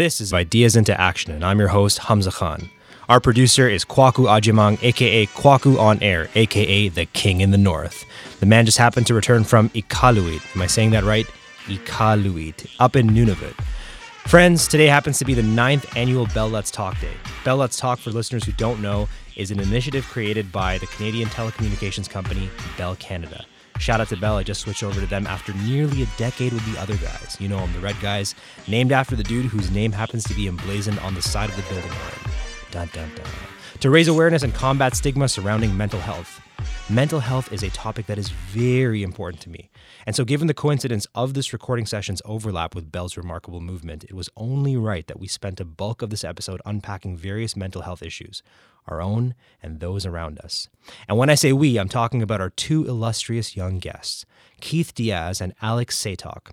This is Ideas into Action, and I'm your host, Hamza Khan. Our producer is Kwaku Ajimang, aka Kwaku on Air, aka the King in the North. The man just happened to return from Iqaluit. Am I saying that right? Iqaluit, up in Nunavut. Friends, today happens to be the ninth annual Bell Let's Talk Day. Bell Let's Talk, for listeners who don't know, is an initiative created by the Canadian telecommunications company Bell Canada. Shout out to Bell, I just switched over to them after nearly a decade with the other guys. You know them, the red guys, named after the dude whose name happens to be emblazoned on the side of the building we're. Dun dun dun. To raise awareness and combat stigma surrounding mental health. Mental health is a topic that is very important to me. And so, given the coincidence of this recording session's overlap with Bell's remarkable movement, it was only right that we spent a bulk of this episode unpacking various mental health issues, our own and those around us. And when I say we, I'm talking about our two illustrious young guests, Keith Diaz and Alex Satok.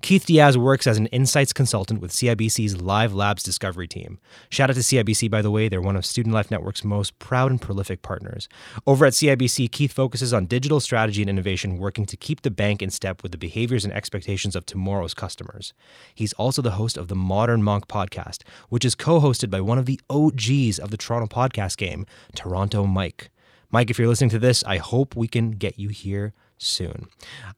Keith Diaz works as an insights consultant with CIBC's Live Labs Discovery team. Shout out to CIBC, by the way, they're one of Student Life Network's most proud and prolific partners. Over at CIBC, Keith focuses on digital strategy and innovation, working to keep the bank in step with the behaviors and expectations of tomorrow's customers. He's also the host of the Modern Monk podcast, which is co hosted by one of the OGs of the Toronto podcast game, Toronto Mike. Mike, if you're listening to this, I hope we can get you here soon.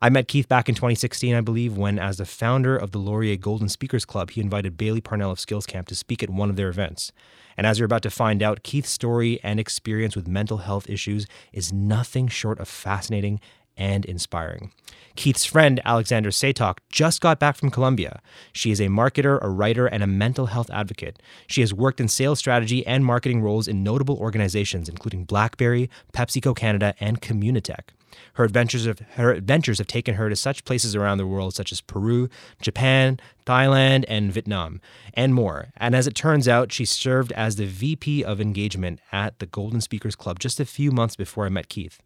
I met Keith back in 2016, I believe, when, as the founder of the Laurier Golden Speakers Club, he invited Bailey Parnell of Skills Camp to speak at one of their events. And as you're about to find out, Keith's story and experience with mental health issues is nothing short of fascinating and inspiring. Keith's friend, Alexander Satok, just got back from Colombia. She is a marketer, a writer, and a mental health advocate. She has worked in sales strategy and marketing roles in notable organizations, including BlackBerry, PepsiCo Canada, and Communitech. Her adventures have her adventures have taken her to such places around the world such as Peru, Japan, Thailand, and Vietnam, and more. And as it turns out, she served as the VP of engagement at the Golden Speakers Club just a few months before I met Keith.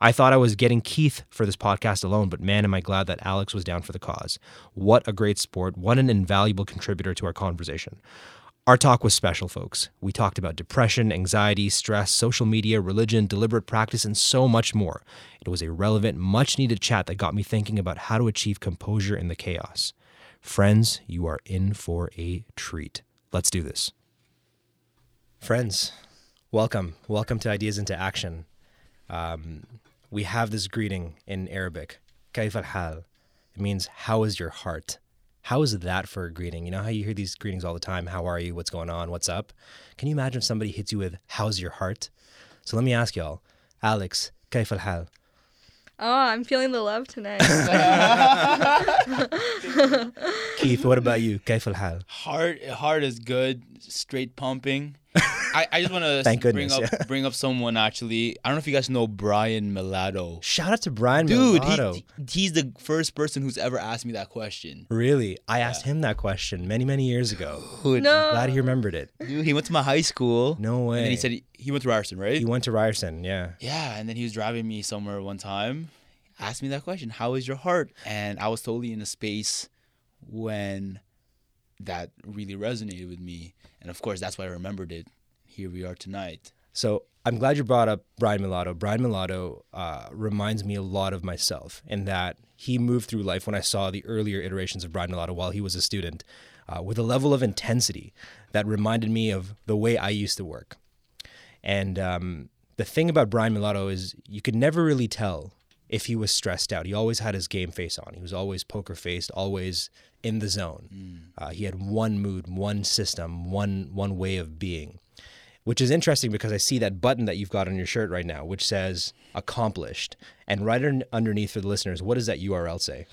I thought I was getting Keith for this podcast alone, but man, am I glad that Alex was down for the cause. What a great sport. What an invaluable contributor to our conversation. Our talk was special, folks. We talked about depression, anxiety, stress, social media, religion, deliberate practice, and so much more. It was a relevant, much needed chat that got me thinking about how to achieve composure in the chaos. Friends, you are in for a treat. Let's do this. Friends, welcome. Welcome to Ideas into Action. Um, we have this greeting in Arabic, hal. It means, how is your heart? How is that for a greeting? You know how you hear these greetings all the time? How are you? What's going on? What's up? Can you imagine if somebody hits you with, how's your heart? So let me ask y'all, Alex, kaif al hal? Oh, I'm feeling the love tonight. Keith, what about you? Kaif al hal? Heart, heart is good, straight pumping. I, I just want to Thank bring goodness, up yeah. bring up someone actually. I don't know if you guys know Brian Milado. Shout out to Brian Dude, Milano. he, he's the first person who's ever asked me that question. Really? I asked him that question many, many years ago. Dude, no. Glad he remembered it. dude, he went to my high school. No way. And then he said he, he went to Ryerson, right? he went to Ryerson, yeah. yeah, and then he was driving me somewhere one time, asked me that question, "How is your heart?" And I was totally in a space when that really resonated with me, and of course that's why I remembered it. Here we are tonight. So I'm glad you brought up Brian Milado. Brian Milado uh, reminds me a lot of myself in that he moved through life when I saw the earlier iterations of Brian Milado while he was a student uh, with a level of intensity that reminded me of the way I used to work. And um, the thing about Brian Milado is you could never really tell if he was stressed out. He always had his game face on. He was always poker faced, always in the zone. Uh, he had one mood, one system, one one way of being which is interesting because I see that button that you've got on your shirt right now, which says accomplished. And right un- underneath for the listeners, what does that URL say?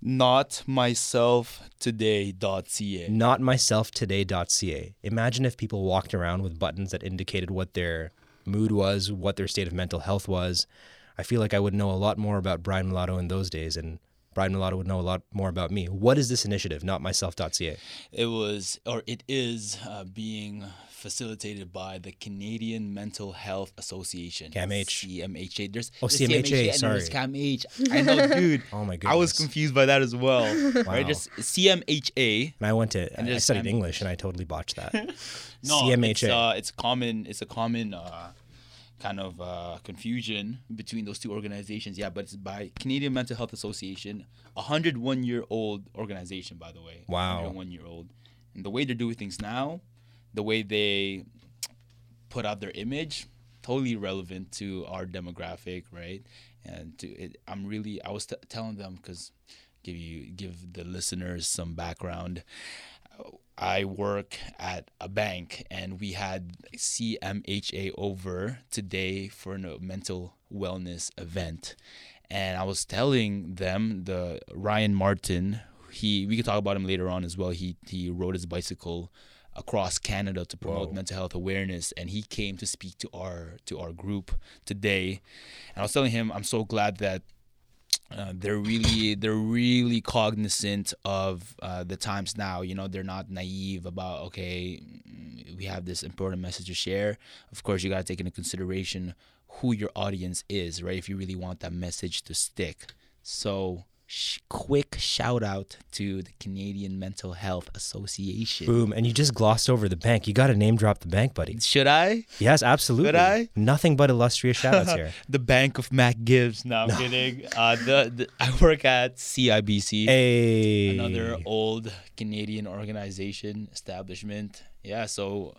Not myself today.ca. Not Notmyselftoday.ca. Notmyselftoday.ca. Imagine if people walked around with buttons that indicated what their mood was, what their state of mental health was. I feel like I would know a lot more about Brian Mulatto in those days, and Brian Mulatto would know a lot more about me. What is this initiative, notmyself.ca? It was, or it is, uh, being facilitated by the Canadian Mental Health Association. CAMH. CMHA. There's Oh, there's CMHA, and sorry. CAMH. I know, dude. Oh my I was confused by that as well. Wow. Right? Just CMHA. And I went to, and I studied Cam- English and I totally botched that. No, CMHA. It's, uh, it's common. It's a common uh, kind of uh, confusion between those two organizations. Yeah, but it's by Canadian Mental Health Association, a hundred one year old organization, by the way. Wow. One year old, and the way they're doing things now, the way they put out their image, totally relevant to our demographic, right? And to it, I'm really I was t- telling them because give you give the listeners some background. I work at a bank and we had CMHA over today for a mental wellness event. And I was telling them the Ryan Martin, he we could talk about him later on as well. He he rode his bicycle across Canada to promote Whoa. mental health awareness and he came to speak to our to our group today. And I was telling him I'm so glad that uh, they're really they're really cognizant of uh, the times now. You know they're not naive about okay mm, we have this important message to share. Of course you got to take into consideration who your audience is right? If you really want that message to stick. So sh- quick shout out to the Canadian Mental Health Association Boom. And you just glossed over the bank. You got to name drop the bank, buddy. should I Yes, absolutely. Could I? Nothing but illustrious shout outs here. the Bank of Mac Gibbs no I'm kidding uh, the, the I work at CIBC Hey. another old Canadian organization establishment. Yeah, so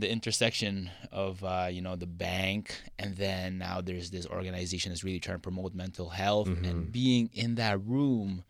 the intersection of uh, you know the bank and then now there's this organization that's really trying to promote mental health and being in that room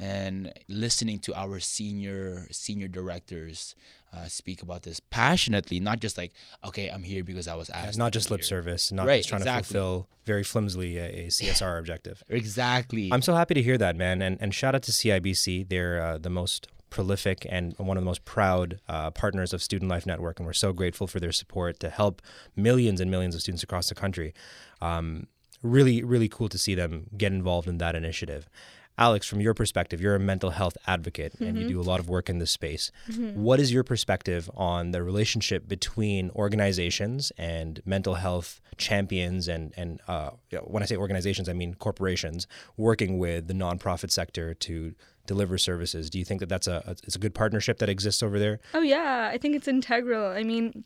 and listening to our senior senior directors uh, speak about this passionately, not just like okay, I'm here because I was asked. It's not just lip here. service, not Right, just trying exactly. to fulfill very flimsily a, a CSR objective. Exactly. I'm so happy to hear that, man. And and shout out to CIBC. They're uh, the most prolific and one of the most proud uh, partners of Student Life Network, and we're so grateful for their support to help millions and millions of students across the country. Um, really, really cool to see them get involved in that initiative. Alex, from your perspective, you're a mental health advocate and you do a lot of work in this space. What is your perspective on the relationship between organizations and mental health champions and and uh, when I say organizations, I mean corporations working with the nonprofit sector to deliver services? Do you think that that's a, a it's a good partnership that exists over there? Oh yeah, I think it's integral. I mean,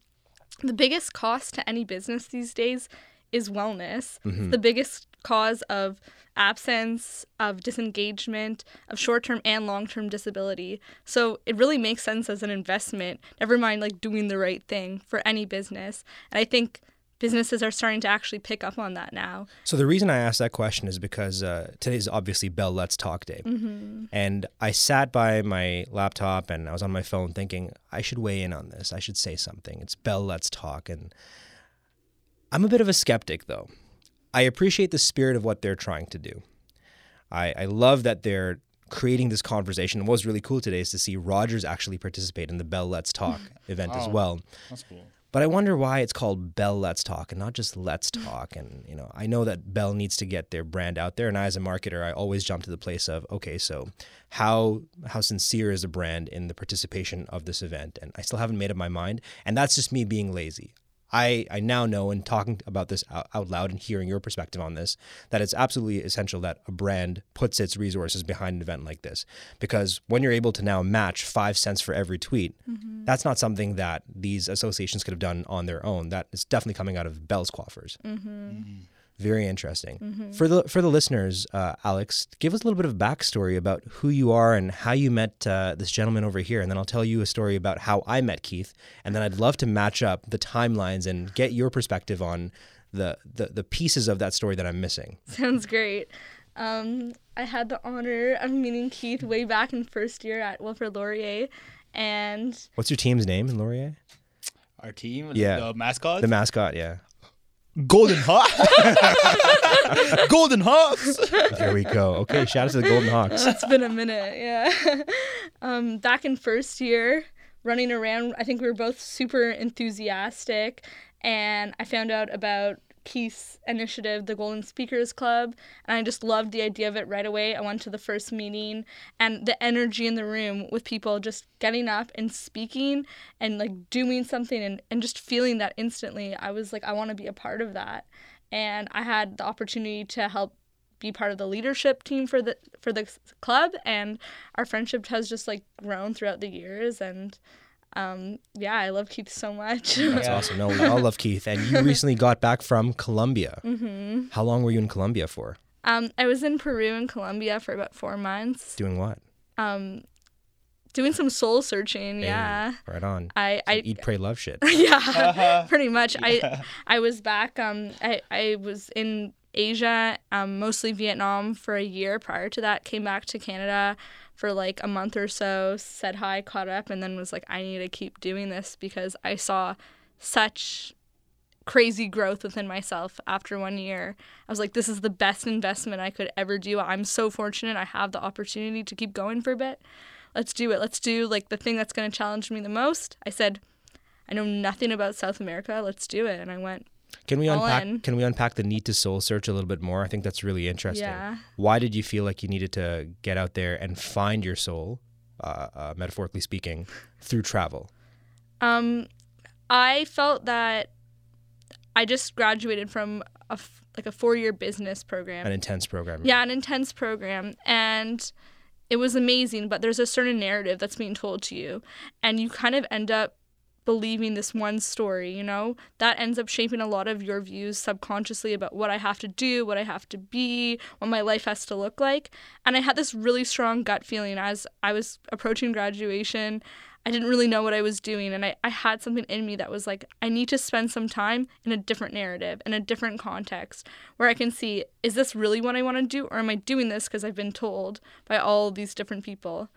the biggest cost to any business these days is wellness. Mm-hmm. The biggest cause of absence, of disengagement, of short-term and long-term disability. So it really makes sense as an investment. Never mind like doing the right thing for any business. And I think businesses are starting to actually pick up on that now. So the reason I asked that question is because uh, is obviously Bell Let's Talk Day, and I sat by my laptop and I was on my phone thinking I should weigh in on this. I should say something. It's Bell Let's Talk, and I'm a bit of a skeptic though. I appreciate the spirit of what they're trying to do. I, I love that they're creating this conversation. And what was really cool today is to see Rogers actually participate in the Bell Let's Talk event as well. That's cool. But I wonder why it's called Bell Let's Talk and not just Let's Talk. And you know, I know that Bell needs to get their brand out there. And I, as a marketer, I always jump to the place of okay, so how how sincere is the brand in the participation of this event? And I still haven't made up my mind. And that's just me being lazy. I, I now know and talking about this out, out loud and hearing your perspective on this that it's absolutely essential that a brand puts its resources behind an event like this. Because when you're able to now match five cents for every tweet mm-hmm. that's not something that these associations could have done on their own. That is definitely coming out of bell's coffers mm-hmm. Mm-hmm. Very interesting. For the for the listeners uh, alex give us a little bit of backstory about who you are and how you met uh, this gentleman over here and then i'll tell you a story about how i met keith and then i'd love to match up the timelines and get your perspective on the, the, the pieces of that story that i'm missing. Sounds great. Um, I had the honor of meeting Keith way back in first year at Wilfrid Laurier, and what's your team's name in laurier? Our team, Yeah. the mascot, the mascot yeah Golden Hawks. Golden Hawks. there we go okay shout out to the golden hawks it's been a minute, yeah. um, back in first year, running around, I think we were both super enthusiastic, and I found out about Keith's initiative, the Golden Speakers Club, and I just loved the idea of it right away. I went to the first meeting, and the energy in the room with people just getting up and speaking and like doing something and, and just feeling that instantly. I was like, I want to be a part of that. And I had the opportunity to help be part of the leadership team for the for the club and our friendship has just like grown throughout the years and um yeah i love keith so much That's awesome. No, we all love Keith. And you recently got back from Colombia. Mm-hmm. How long were you in Colombia for? um i was in peru and colombia for about four months Doing what? um doing some soul searching. Hey, Yeah. right on. I Some I eat, pray, love shit. yeah, pretty much. I I was back. Um, I I was in Asia, um, mostly Vietnam for a year. Prior to that, came back to Canada for like a month or so. Said hi, caught up, and then was like, I need to keep doing this because I saw such crazy growth within myself after one year. I was like, this is the best investment I could ever do. I'm so fortunate I have the opportunity to keep going for a bit. Let's do it. Let's do like the thing that's going to challenge me the most. I said, I know nothing about South America. Let's do it. And I went, Can we All unpack? in. Can we unpack the need to soul search a little bit more? I think that's really interesting. Yeah. Why did you feel like you needed to get out there and find your soul, uh, uh, metaphorically speaking, through travel? um, I felt that I just graduated from a f- like a four year business program. An intense program. Yeah, an intense program. And it was amazing, but there's a certain narrative that's being told to you. And you kind of end up believing this one story, you know? That ends up shaping a lot of your views subconsciously about what I have to do, what I have to be, what my life has to look like. And I had this really strong gut feeling as I was approaching graduation. I didn't really know what I was doing, and I, I had something in me that was like, I need to spend some time in a different narrative, in a different context, where I can see, is this really what I want to do, or am I doing this because I've been told by all these different people?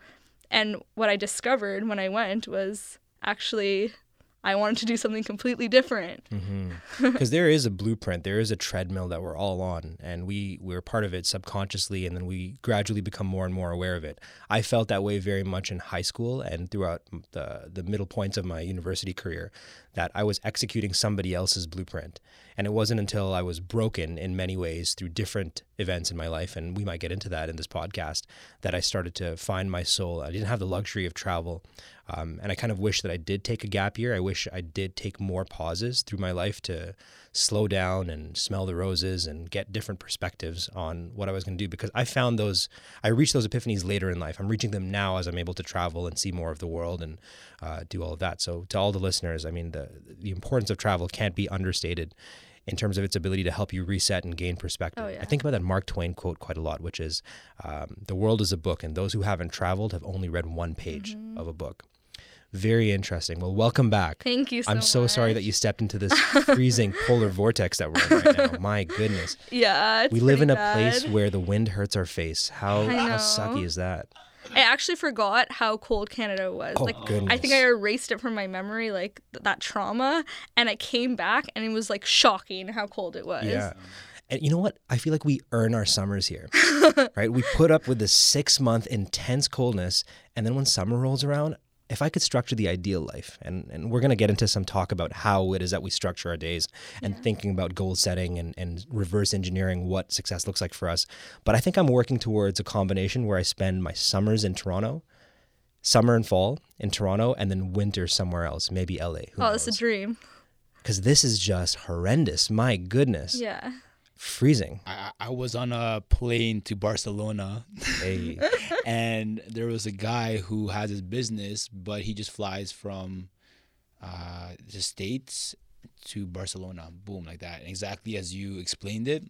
And what I discovered when I went was actually, I wanted to do something completely different. Mm-hmm. because there is a blueprint there is a treadmill that we're all on and we we're part of it subconsciously and then we gradually become more and more aware of it. I felt that way very much in high school and throughout the the middle points of my university career that i was executing somebody else's blueprint and it wasn't until i was broken in many ways through different events in my life and we might get into that in this podcast that i started to find my soul i didn't have the luxury of travel um, and I kind of wish that I did take a gap year. I wish I did take more pauses through my life to slow down and smell the roses and get different perspectives on what I was going to do because I found those, I reached those epiphanies later in life. I'm reaching them now as I'm able to travel and see more of the world and uh, do all of that. So, to all the listeners, I mean, the, the importance of travel can't be understated in terms of its ability to help you reset and gain perspective. Oh, yeah. I think about that Mark Twain quote quite a lot, which is um, The world is a book, and those who haven't traveled have only read one page Mm-hmm. of a book. Very interesting. Well, welcome back. Thank you so I'm so sorry that you stepped into this freezing polar vortex that we're in right now. My goodness. Yeah, it's We live in a pretty place where the wind hurts our face. How, how sucky is that? I actually forgot how cold Canada was. Oh, like I think I erased it from my memory, like th- that trauma, and I came back and it was like shocking how cold it was. Yeah. And you know what? I feel like we earn our summers here, right? We put up with the six month intense coldness. And then when summer rolls around, if I could structure the ideal life, and, and we're going to get into some talk about how it is that we structure our days and thinking about goal setting and, and reverse engineering what success looks like for us. But I think I'm working towards a combination where I spend my summers in Toronto, summer and fall in Toronto, and then winter somewhere else, maybe LA. Oh, it's a dream. Because this is just horrendous. My goodness. Yeah. Freezing. I, I was on a plane to Barcelona, Hey. and there was a guy who has his business, but he just flies from uh, the states to Barcelona, boom, like that, exactly as you explained it.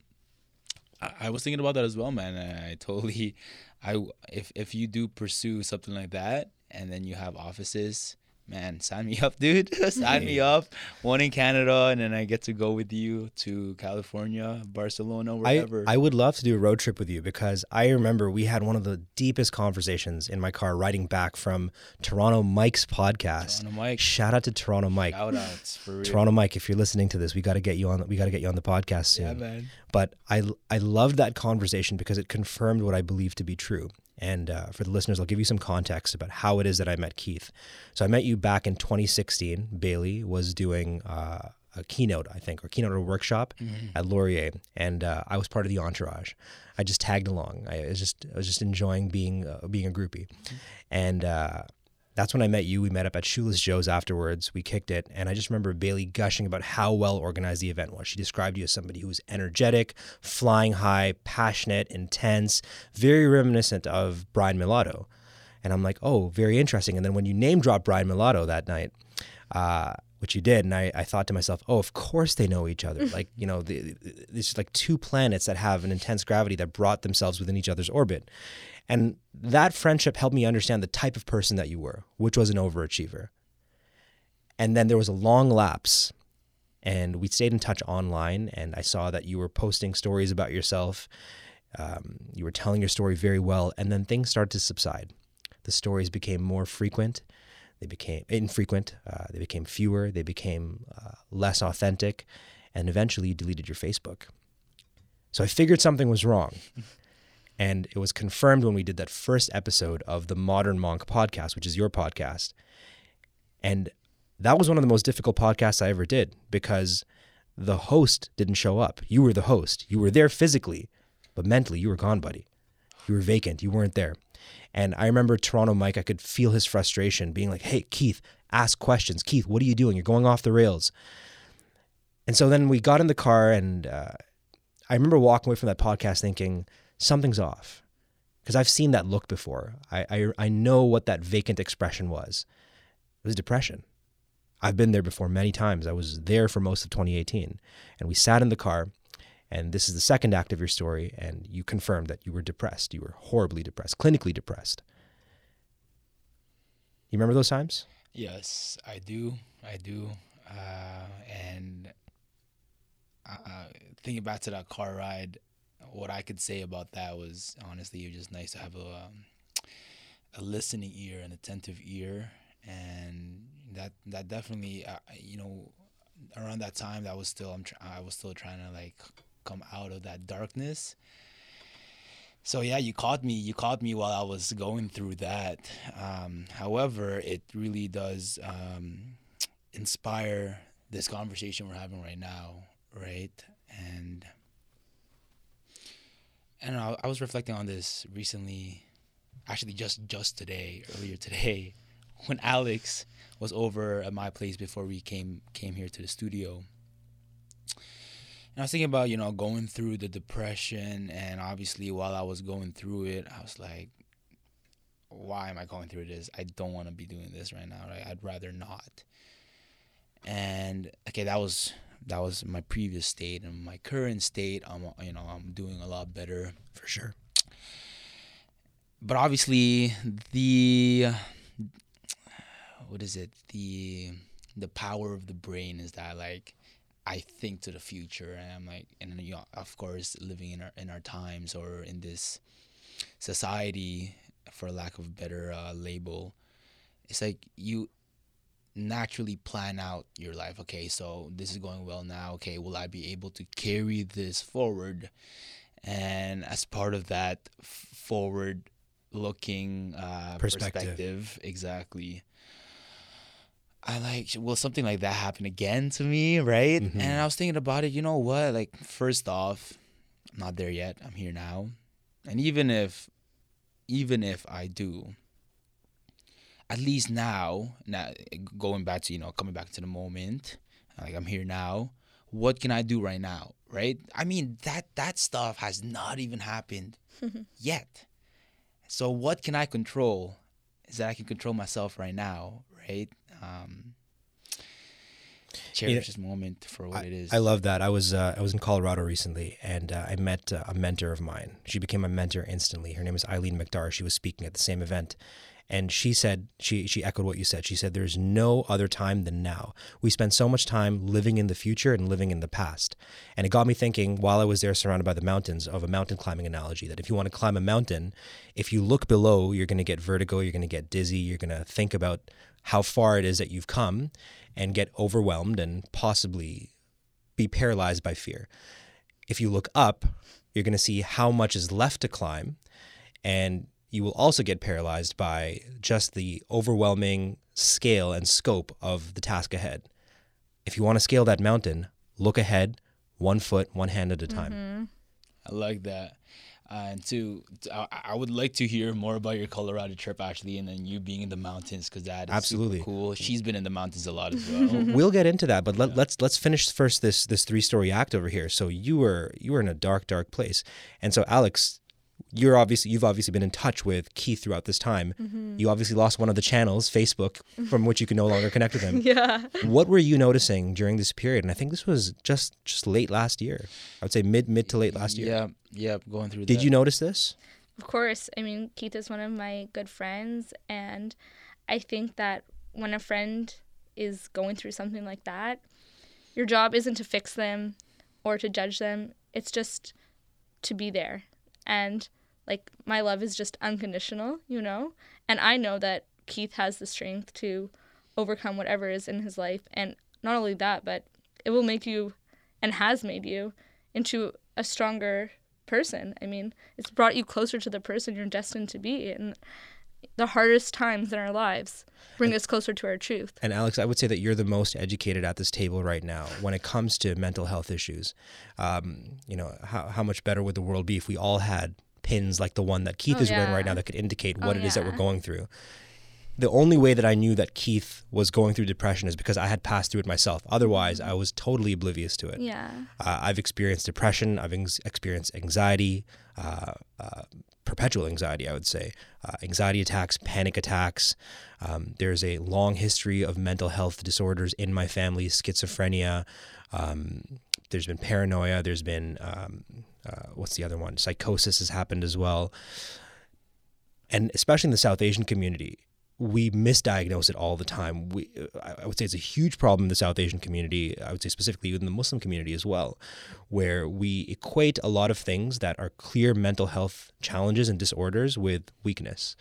I, I was thinking about that as well, man. and I totally, I if if you do pursue something like that, and then you have offices. Man, sign me up, dude. sign me up. One in Canada, and then I get to go with you to California, Barcelona, I, wherever. I would love to do a road trip with you because I remember we had one of the deepest conversations in my car riding back from Toronto Mike's podcast. Toronto Mike. Shout out to Toronto Mike. Shout outs for real. Toronto Mike, if you're listening to this, we got to get you on. We got to get you on the podcast soon. Yeah, man. But I I loved that conversation because it confirmed what I believe to be true. And uh, for the listeners, I'll give you some context about how it is that I met Keith. So I met you back in 2016. Bailey was doing uh, a keynote, I think, or keynote or workshop at Laurier, and uh, I was part of the entourage. I just tagged along. I was just I was just enjoying being uh, being a groupie, and. That's when I met you. We met up at Shoeless Joe's afterwards. We kicked it. And I just remember Bailey gushing about how well organized the event was. She described you as somebody who was energetic, flying high, passionate, intense, very reminiscent of Brian Milato. And I'm like, oh, very interesting. And then when you name dropped Brian Milato that night, uh, which you did, and I, I thought to myself, oh, of course they know each other. like, you know, the, the, there's like two planets that have an intense gravity that brought themselves within each other's orbit. And that friendship helped me understand the type of person that you were, which was an overachiever. And then there was a long lapse, and we stayed in touch online. And I saw that you were posting stories about yourself. Um, you were telling your story very well. And then things started to subside. The stories became more frequent, they became infrequent, uh, they became fewer, they became uh, less authentic. And eventually, you deleted your Facebook. So I figured something was wrong. And it was confirmed when we did that first episode of the Modern Monk podcast, which is your podcast. And that was one of the most difficult podcasts I ever did because the host didn't show up. You were the host. You were there physically, but mentally you were gone, buddy. You were vacant. You weren't there. And I remember Toronto Mike, I could feel his frustration being like, hey, Keith, ask questions. Keith, what are you doing? You're going off the rails. And so then we got in the car, and uh, I remember walking away from that podcast thinking, something's off. Because I've seen that look before. I, I, I know what that vacant expression was. It was depression. I've been there before many times. I was there for most of 2018. And we sat in the car, and this is the second act of your story, and you confirmed that you were depressed. You were horribly depressed, clinically depressed. You remember those times? Yes, I do. I do. Uh, and uh, thinking back to that car ride, what I could say about that was honestly, it was just nice to have a um, a listening ear, an attentive ear, and that that definitely, uh, you know, around that time, that was still I'm tr- I was still trying to like come out of that darkness. So yeah, you caught me. You caught me while I was going through that. Um, however, it really does um, inspire this conversation we're having right now, right? And I, I was reflecting on this recently, actually just just today, earlier today, when Alex was over at my place before we came came here to the studio. And I was thinking about, you know, going through the depression and obviously while I was going through it, I was like, why am I going through this? I don't want to be doing this right now, right? I'd rather not. And okay, that was that was my previous state. And my current state i'm you know i'm doing a lot better For sure. but obviously the what is it? The the power of the brain is that like i think to the future. And i'm like and you know, of course living in our in our times or in this society for lack of a better uh, label it's like you naturally plan out your life. Okay, so this is going well now. Okay, will I be able to carry this forward? And as part of that forward looking uh, Perspective. perspective, exactly. I like, will something like that happen again to me, right? Mhm. And I was thinking about it, you know what? Like, first off, I'm not there yet. I'm here now. And even if, even if I do, at least now, now going back to you know coming back to the moment, like I'm here now. What can I do right now? Right? I mean that that stuff has not even happened yet. So what can I control? Is that I can control myself right now, right? Um, cherish Yeah. this moment for what it is. I love that. I was uh, I was in Colorado recently, and uh, I met uh, a mentor of mine. She became a mentor instantly. Her name is Eileen McDargh. She was speaking at the same event, and she said she she echoed what you said. She said there's no other time than now. We spend so much time living in the future and living in the past, and it got me thinking while I was there, surrounded by the mountains, of a mountain climbing analogy. That if you want to climb a mountain, if you look below, you're going to get vertigo. You're going to get dizzy. You're going to think about how far it is that you've come, and get overwhelmed and possibly be paralyzed by fear. If you look up, you're going to see how much is left to climb, and you will also get paralyzed by just the overwhelming scale and scope of the task ahead. If you want to scale that mountain, look ahead, one foot, one hand at a time. I like that. Uh, and two, I, would like to hear more about your Colorado trip actually, and then you being in the mountains because that is Absolutely. cool. She's been in the mountains a lot as well. We'll get into that, but let, let's let's finish first this this three story act over here. So you were you were in a dark dark place, and so Alex, you're obviously you've obviously been in touch with Keith throughout this time. Mm-hmm. You obviously lost one of the channels, Facebook, mm-hmm. from which you can no longer connect with him. Yeah. what were you noticing during this period? And I think this was just just late last year. I would say mid mid to late last year. Yeah, yeah, going through. Did that. you notice this? of course, I mean, Keith is one of my good friends, and I think that when a friend is going through something like that, your job isn't to fix them or to judge them. It's just to be there. And like my love is just unconditional, you know? And I know that Keith has the strength to overcome whatever is in his life. And not only that, but it will make you and has made you into a stronger person. I mean, it's brought you closer to the person you're destined to be. And the hardest times in our lives bring us closer to our truth. And Alex, I would say that you're the most educated at this table right now when it comes to mental health issues. Um, you know, how, how much better would the world be if we all had pins like the one that Keith Oh, is wearing right now that could indicate what Oh, it is that we're going through? The only way that I knew that Keith was going through depression is because I had passed through it myself. Otherwise, I was totally oblivious to it. Yeah. Uh, I've experienced depression. I've ex- experienced anxiety, uh, uh, perpetual anxiety, I would say, uh, anxiety attacks, panic attacks. Um, there's a long history of mental health disorders in my family, schizophrenia. Um, there's been paranoia. There's been, um, uh, what's the other one? Psychosis has happened as well. And especially in the South Asian community, we misdiagnose it all the time. We, I would say it's a huge problem in the South Asian community. I would say specifically within the Muslim community as well, where we equate a lot of things that are clear mental health challenges and disorders with weakness.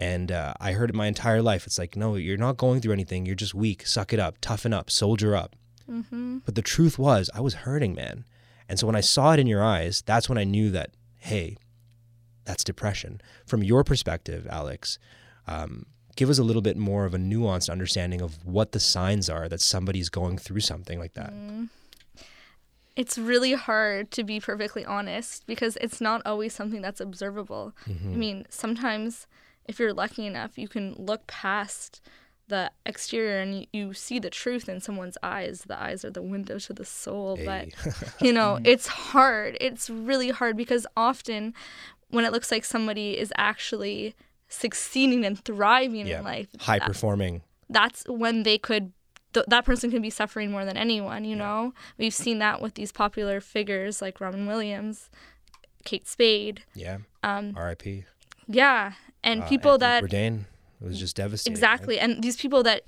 And uh, I heard it my entire life. It's like, no, you're not going through anything. You're just weak. Suck it up. Toughen up. Soldier up. But the truth was, I was hurting, man. And so when I saw it in your eyes, that's when I knew that, hey, that's depression. From your perspective, Alex, um, give us a little bit more of a nuanced understanding of what the signs are that somebody's going through something like that. Mm. It's really hard to be perfectly honest because it's not always something that's observable. Mm-hmm. I mean, sometimes if you're lucky enough, you can look past the exterior and you, you see the truth in someone's eyes. The eyes are the window to the soul. Hey. But, you know, mm. it's hard. It's really hard because often when it looks like somebody is actually succeeding and thriving yeah, in life, high that- performing. that's when they could th- that person could be suffering more than anyone you know we've seen that with these popular figures like robin williams kate spade Yeah. um, R.I.P. yeah and Uh, people Anthony that Bourdain was just devastating. right? exactly and these people that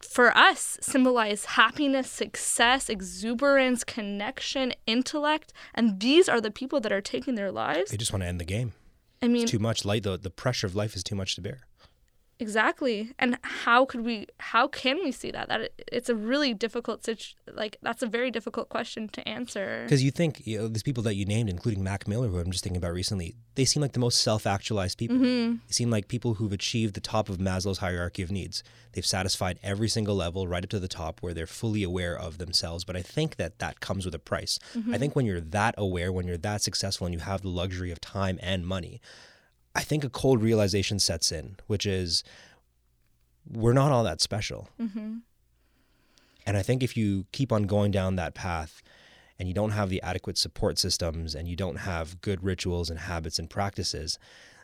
for us symbolize happiness success exuberance connection intellect and these are the people that are taking their lives They just want to end the game. I mean Too much light. The, the pressure of life is too much to bear. Exactly. And how could we how can we see that? That it's a really difficult situ- like that's a very difficult question to answer. Because you think you know these people that you named, including Mac Miller, who I'm just thinking about recently, they seem like the most self-actualized people. Mm-hmm. They seem like people who've achieved the top of Maslow's hierarchy of needs. They've satisfied every single level right up to the top, where they're fully aware of themselves. But I think that that comes with a price. Mm-hmm. I think when you're that aware, when you're that successful, and you have the luxury of time and money, I think a cold realization sets in, which is we're not all that special. Mm-hmm. And I think if you keep on going down that path and you don't have the adequate support systems and you don't have good rituals and habits and practices,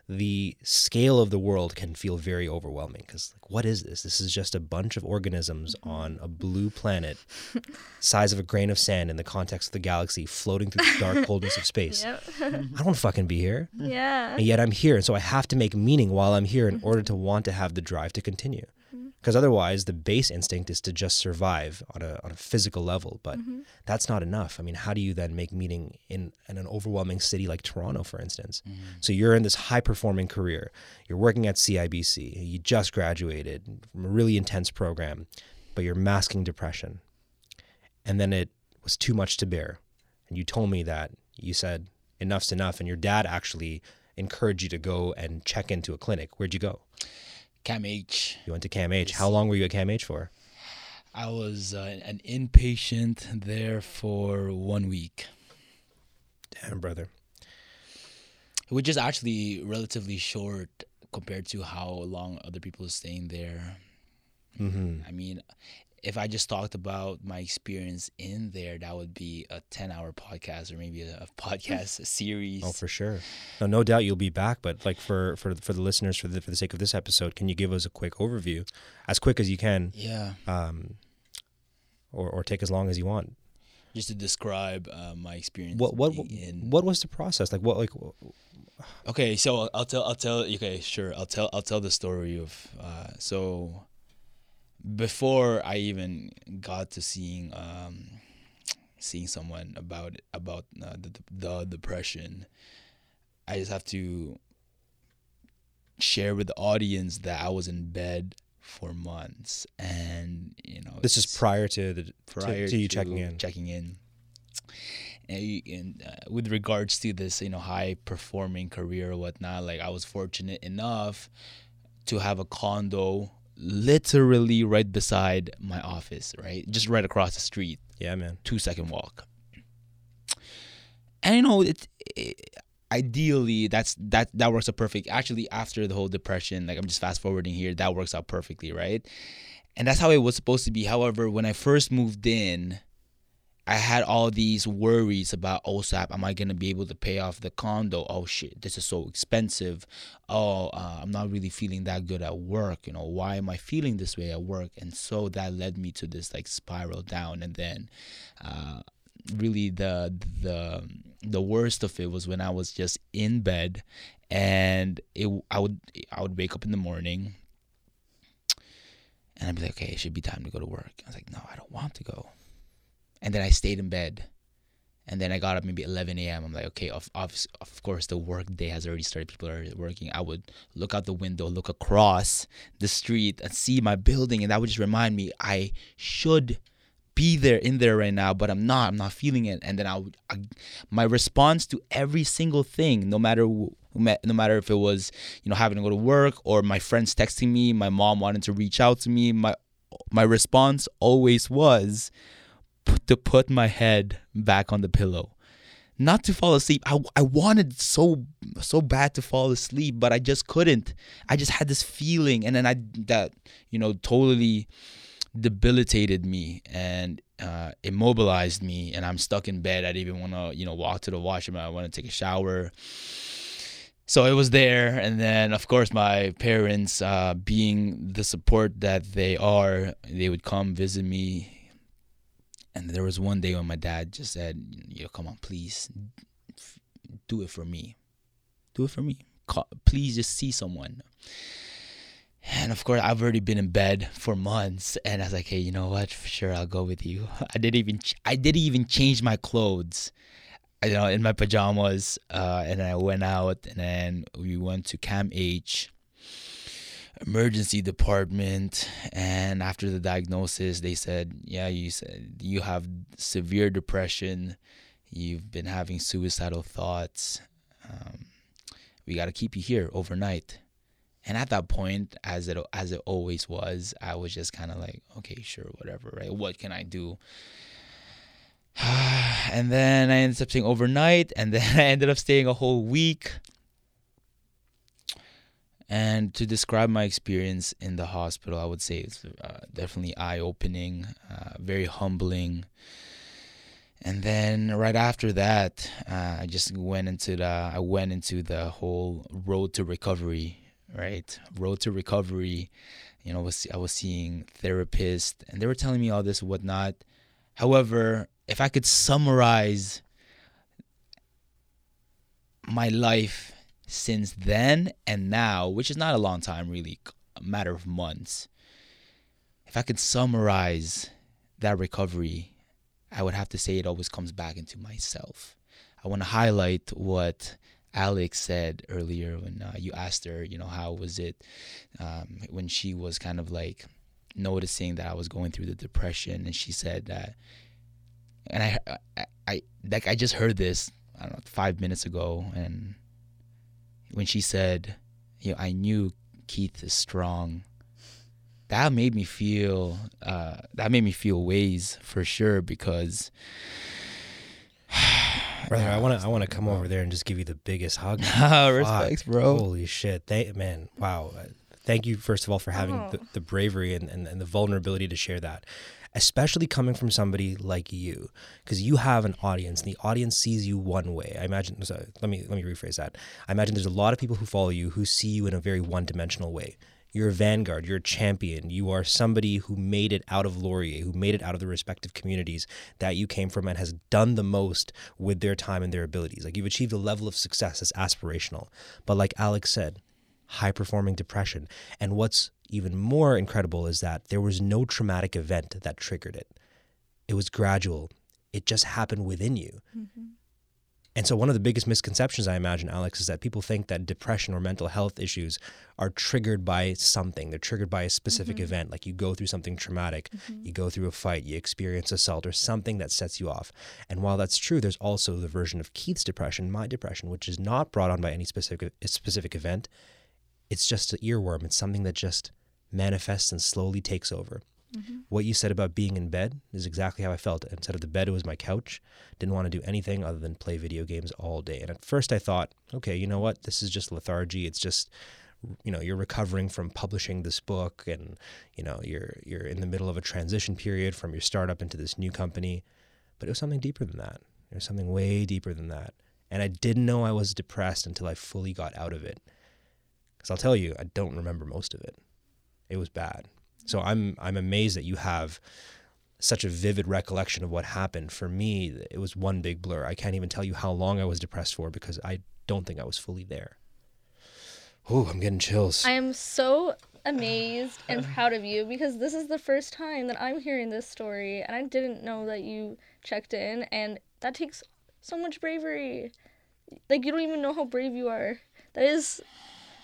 the scale of the world can feel very overwhelming because like what is this this is just a bunch of organisms mm-hmm. on a blue planet size of a grain of sand in the context of the galaxy floating through the dark coldness of space Yep. i don't want to fucking be here yeah. and yet I'm here. And so I have to make meaning while I'm here in mm-hmm. order to want to have the drive to continue. Because otherwise, the base instinct is to just survive on a, on a physical level. But mm-hmm. that's not enough. I mean, how do you then make meaning in, in an overwhelming city like Toronto, for instance? Mm. So you're in this high performing career. You're working at CIBC. You just graduated from a really intense program, but you're masking depression. And then it was too much to bear. And you told me that you said, enough's enough. And your dad actually encouraged you to go and check into a clinic. Where'd you go? CAMH. You went to CAMH. How long were you at CAMH for? I was uh, an inpatient there for one week, Damn, brother. which is actually relatively short compared to how long other people are staying there. hmm I mean, if I just talked about my experience in there, that would be a 10 hour podcast or maybe a, a podcast series. Oh, for sure. No, no doubt you'll be back. But like for for for the listeners, for the for the sake of this episode, can you give us a quick overview, as quick as you can, yeah. um, or or take as long as you want? just to describe uh, my experience. What what in what was the process like? What like Okay, so I'll tell. I'll tell. Okay, sure. I'll tell. I'll tell the story of. Uh, so, before I even got to seeing, um, seeing someone about about uh, the the depression, I just have to share with the audience that I was in bed for months, and you know, this is prior to the prior to, to you checking in. checking in and, and uh, with regards to this you know high performing career or whatnot like i was fortunate enough to have a condo literally right beside my office right? Just right across the street. Yeah, man. two second walk. And you know it, it ideally that's that that works out perfect. Actually after the whole depression like i'm just fast forwarding here that works out perfectly right? And that's how it was supposed to be. However when i first moved in i had all these worries about osap am i going to be able to pay off the condo oh shit this is so expensive oh uh, i'm not really feeling that good at work you know why am i feeling this way at work and so that led me to this like spiral down and then uh, really the the the worst of it was when I was just in bed and it I would I would wake up in the morning and I'd be like, okay, it should be time to go to work. I was like, no, I don't want to go. And then I stayed in bed. And then I got up maybe 11 a.m. I'm like, okay, of, of, of course, the work day has already started. People are working. I would look out the window, look across the street, and see my building. And that would just remind me I should be there in there right now, but I'm not. I'm not feeling it. And then I would, I, my response to every single thing, no matter no matter if it was you know having to go to work or my friends texting me, my mom wanting to reach out to me, my my response always was to put my head back on the pillow. Not to fall asleep. I, I wanted so so bad to fall asleep, but I just couldn't. I just had this feeling, and then I that you know totally debilitated me and uh, immobilized me and i'm stuck in bed i didn't even want to you know walk to the washroom i want to take a shower so it was there and then of course my parents uh, being the support that they are they would come visit me and there was one day when my dad just said yo come on please do it for me do it for me please just see someone and of course, I've already been in bed for months, and I was like, "Hey, you know what? For sure, I'll go with you." I didn't even I didn't even change my clothes, you know, in my pajamas, uh, and I went out, and then we went to CAMH emergency department and after the diagnosis they said yeah you said you have severe depression you've been having suicidal thoughts um, we got to keep you here overnight and at that point, as it as it always was, I was just kind of like, okay, sure, whatever, right? What can I do? and then I ended up staying overnight, and then I ended up staying a whole week. And to describe my experience in the hospital, I would say it's uh, definitely eye opening, uh, very humbling. And then right after that, uh, I just went into the I went into the whole road to recovery right road to recovery you know was i was seeing therapists and they were telling me all this whatnot however if i could summarize my life since then and now which is not a long time really a matter of months. If i could summarize that recovery i would have to say it always comes back into myself. I want to highlight what Alex said earlier when uh, you asked her, you know, how was it um, when she was kind of like noticing that I was going through the depression, and she said that, and I, I, I like I just heard this I don't know five minutes ago, and when she said, you know, I knew Keith is strong. That made me feel. Uh, that made me feel ways for sure because Brother, I want to I want to come over there and just give you the biggest hug. respects, bro. Holy shit. Thank man. Wow. Thank you first of all for having Oh. the, the bravery and, and, and the vulnerability to share that. Especially coming from somebody like you, because you have an audience, and the audience sees you one way. I imagine. So let me let me rephrase that. I imagine there's a lot of people who follow you who see you in a very one-dimensional way. You're a vanguard. You're a champion. You are somebody who made it out of Laurier, who made it out of the respective communities that you came from and has done the most with their time and their abilities. Like you've achieved a level of success that's aspirational. But like Alex said, high performing depression. And what's even more incredible is that there was no traumatic event that triggered it. It was gradual. It just happened within you. Mm-hmm. And so, one of the biggest misconceptions I imagine, Alex, is that people think that depression or mental health issues are triggered by something. They're triggered by a specific Mm-hmm. event, like you go through something traumatic, you go through a fight, you experience assault, or something that sets you off. And while that's true, there's also the version of Keith's depression, my depression, which is not brought on by any specific specific event. It's just an earworm. It's something that just manifests and slowly takes over. Mm-hmm. What you said about being in bed is exactly how I felt. Instead of the bed, it was my couch. Didn't want to do anything other than play video games all day. And at first, I thought, okay, you know what? This is just lethargy. It's just, you know, you're recovering from publishing this book, and you know, you're you're in the middle of a transition period from your startup into this new company. But it was something deeper than that. It was something way deeper than that. And I didn't know I was depressed until I fully got out of it. I'll tell you, I don't remember most of it. It was bad. So I'm I'm amazed that you have such a vivid recollection of what happened. For me, it was one big blur. I can't even tell you how long I was depressed for because I don't think I was fully there. Oh, I'm getting chills. I am so amazed and proud of you because this is the first time that I'm hearing this story and I didn't know that you checked in and that takes so much bravery. Like you don't even know how brave you are. That is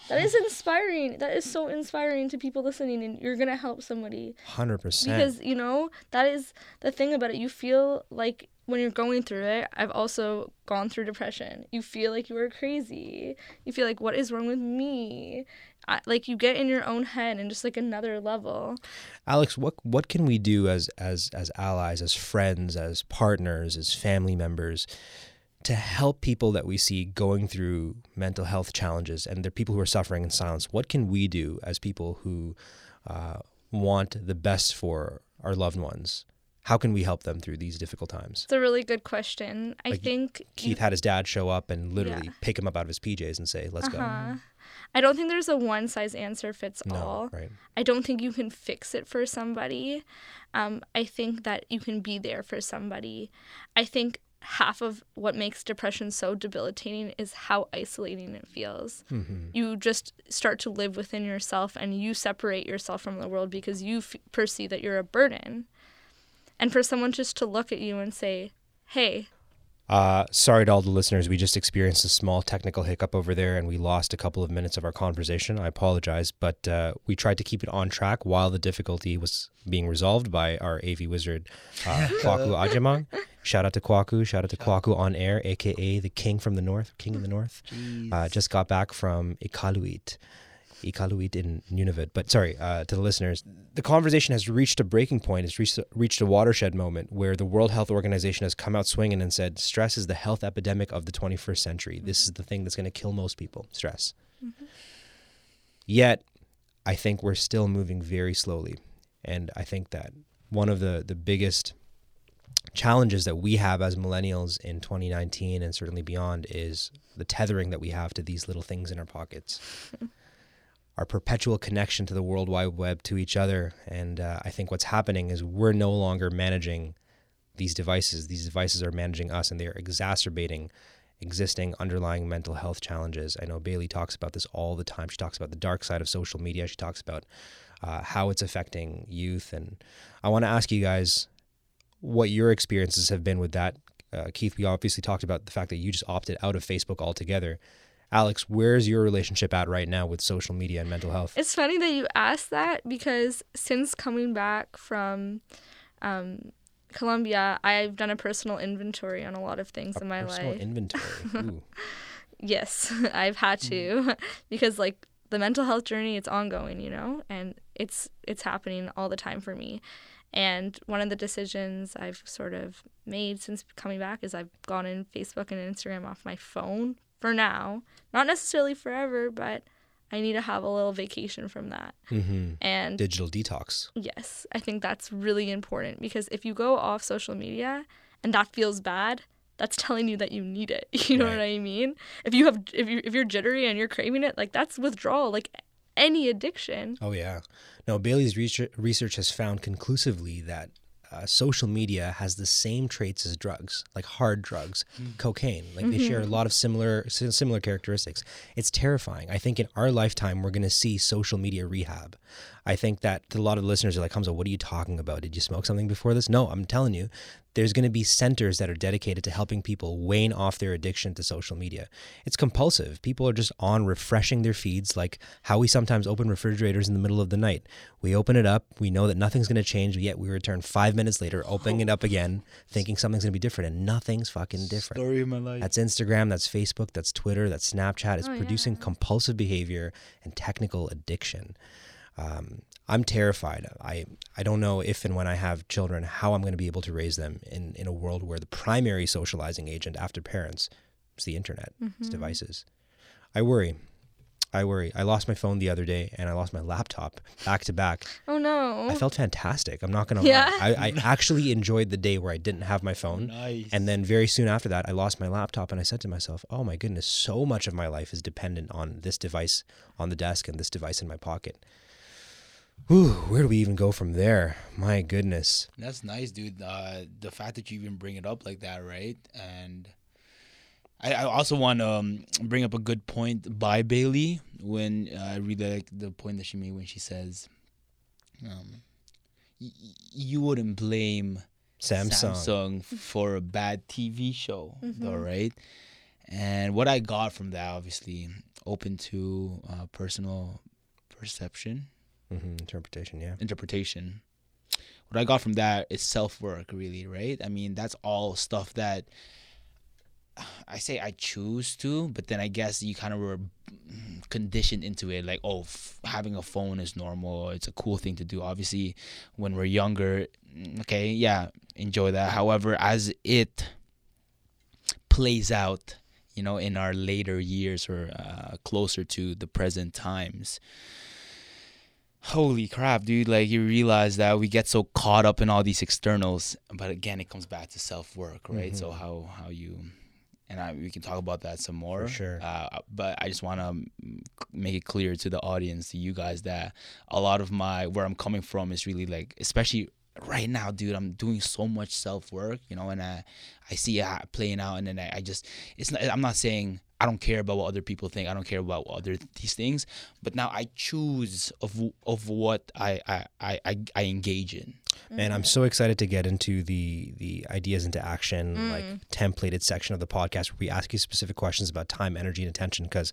that is inspiring. That is so inspiring to people listening and you're going to help somebody. Hundred percent. because you know that is the thing about it. You feel like when you're going through it i've also gone through depression. You feel like you are crazy. You feel like what is wrong with me? I, like you get in your own head and just like another level. Alex, what what can we do as as as allies, as friends, as partners, as family members to help people that we see going through mental health challenges and they're people who are suffering in silence? What can we do as people who uh, want the best for our loved ones? How can we help them through these difficult times? it's a really good question i Like, think you- Keith had his dad show up and literally Yeah. pick him up out of his PJs and say, "Let's uh-huh. i don't think there's a one-size answer fits all. No, right? I don't think you can fix it for somebody. Um, I think that you can be there for somebody. I think half of what makes depression so debilitating is how isolating it feels. Mm-hmm. You just start to live within yourself and you separate yourself from the world because you f- perceive that you're a burden. And for someone just to look at you and say, hey, Uh, sorry to all the listeners. We just experienced a small technical hiccup over there and we lost a couple of minutes of our conversation. I apologize, but uh, we tried to keep it on track while the difficulty was being resolved by our AV wizard, uh, Kwaku Agyemang. Shout out to Kwaku. Shout out to Kwaku on air, aka the king from the north, king of the north. Uh, just got back from Iqaluit. Iqaluit in Nunavut. But sorry, uh, to the listeners, the conversation has reached a breaking point. It's reached, reached a watershed moment where the World Health Organization has come out swinging and said stress is the health epidemic of the 21st century. This is the thing that's going to kill most people stress. Yet, I think we're still moving very slowly. And I think that one of the, the biggest challenges that we have as millennials in 2019 and certainly beyond is the tethering that we have to these little things in our pockets. our perpetual connection to the World Wide Web, to each other. And uh, I think what's happening is we're no longer managing these devices. These devices are managing us, and they are exacerbating existing underlying mental health challenges. I know Bailey talks about this all the time. She talks about the dark side of social media. She talks about uh, how it's affecting youth. And I want to ask you guys what your experiences have been with that. Uh, Keith, we obviously talked about the fact that you just opted out of Facebook altogether. Alex, where's your relationship at right now with social media and mental health? It's funny that you asked that because since coming back from um, Colombia, I've done a personal inventory on a lot of things in my life. Personal life. inventory. Ooh. yes, I've had to because like the mental health journey, it's ongoing, you know, and it's it's happening all the time for me. And one of the decisions I've sort of made since coming back is I've gone in Facebook and Instagram off my phone for now. Not necessarily forever, but I need to have a little vacation from that. hmm And Digital detox. yes, I think that's really important because if you go off social media and that feels bad, that's telling you that you need it. You know what I mean? If you have if you if you're jittery and you're craving it, like that's withdrawal. Like any addiction. Oh yeah. No, Bailey's research has found conclusively that uh, social media has the same traits as drugs, like hard drugs, cocaine. Like they share a lot of similar similar characteristics. It's terrifying. I think in our lifetime we're going to see social media rehab. I think that a lot of listeners are like, Hamza, what are you talking about? Did you smoke something before this? No, I'm telling you, there's going to be centers that are dedicated to helping people wane off their addiction to social media. It's compulsive. People are just on refreshing their feeds, like how we sometimes open refrigerators in the middle of the night. We open it up, we know that nothing's going to change, yet we return five minutes later, opening it up again, thinking something's going to be different, and nothing's fucking different. Story of my life. That's Instagram, that's Facebook, that's Twitter, that's Snapchat. It's Oh, producing yeah. compulsive behavior and technical addiction. Um, I'm terrified. I I don't know if and when I have children how I'm going to be able to raise them in in a world where the primary socializing agent after parents is the internet, Mm-hmm. it's devices. I worry. I worry. I lost my phone the other day and I lost my laptop back to back. Oh no. I felt fantastic. I'm not gonna Yeah. lie. I, I actually enjoyed the day where I didn't have my phone. Nice. And then very soon after that, I lost my laptop, and I said to myself, "Oh my goodness, so much of my life is dependent on this device on the desk and this device in my pocket." Whew, where do we even go from there? My goodness. That's nice, dude. Uh, the fact that you even bring it up like that, right? And I, I also want to um, bring up a good point by Bailey when uh, I really like the point that she made when she says, um, y- y- "You wouldn't blame Samsung. Samsung for a bad TV show, though, Mhm. right?" And what I got from that, obviously, open to uh, personal perception hmm interpretation, yeah. interpretation. What I got from that is self work, really, right? I mean, that's all stuff that I say I choose to, but then I guess you kind of were conditioned into it, like, oh, f- having a phone is normal. It's a cool thing to do. Obviously, when we're younger, mm, okay, yeah, enjoy that. However, as it plays out, you know, in our later years or uh, closer to the present times, holy crap dude like you realize that we get so caught up in all these externals but again it comes back to self-work right? So mm-hmm. how how you and I, we can talk about that some more. Sure. Uh, uh, but i just want to mm, make it clear to the audience to you guys that a lot of my where i'm coming from is really like especially right now dude i'm doing so much self-work you know and i i see it playing out and then i, I just it's not i'm not saying I don't care about what other people think. I don't care about other these things. But now I choose of of what I I, I, I, I engage in. Man, I'm so excited to get into the the ideas into action, like templated section of the podcast where we ask you specific questions about time, energy, and attention. Because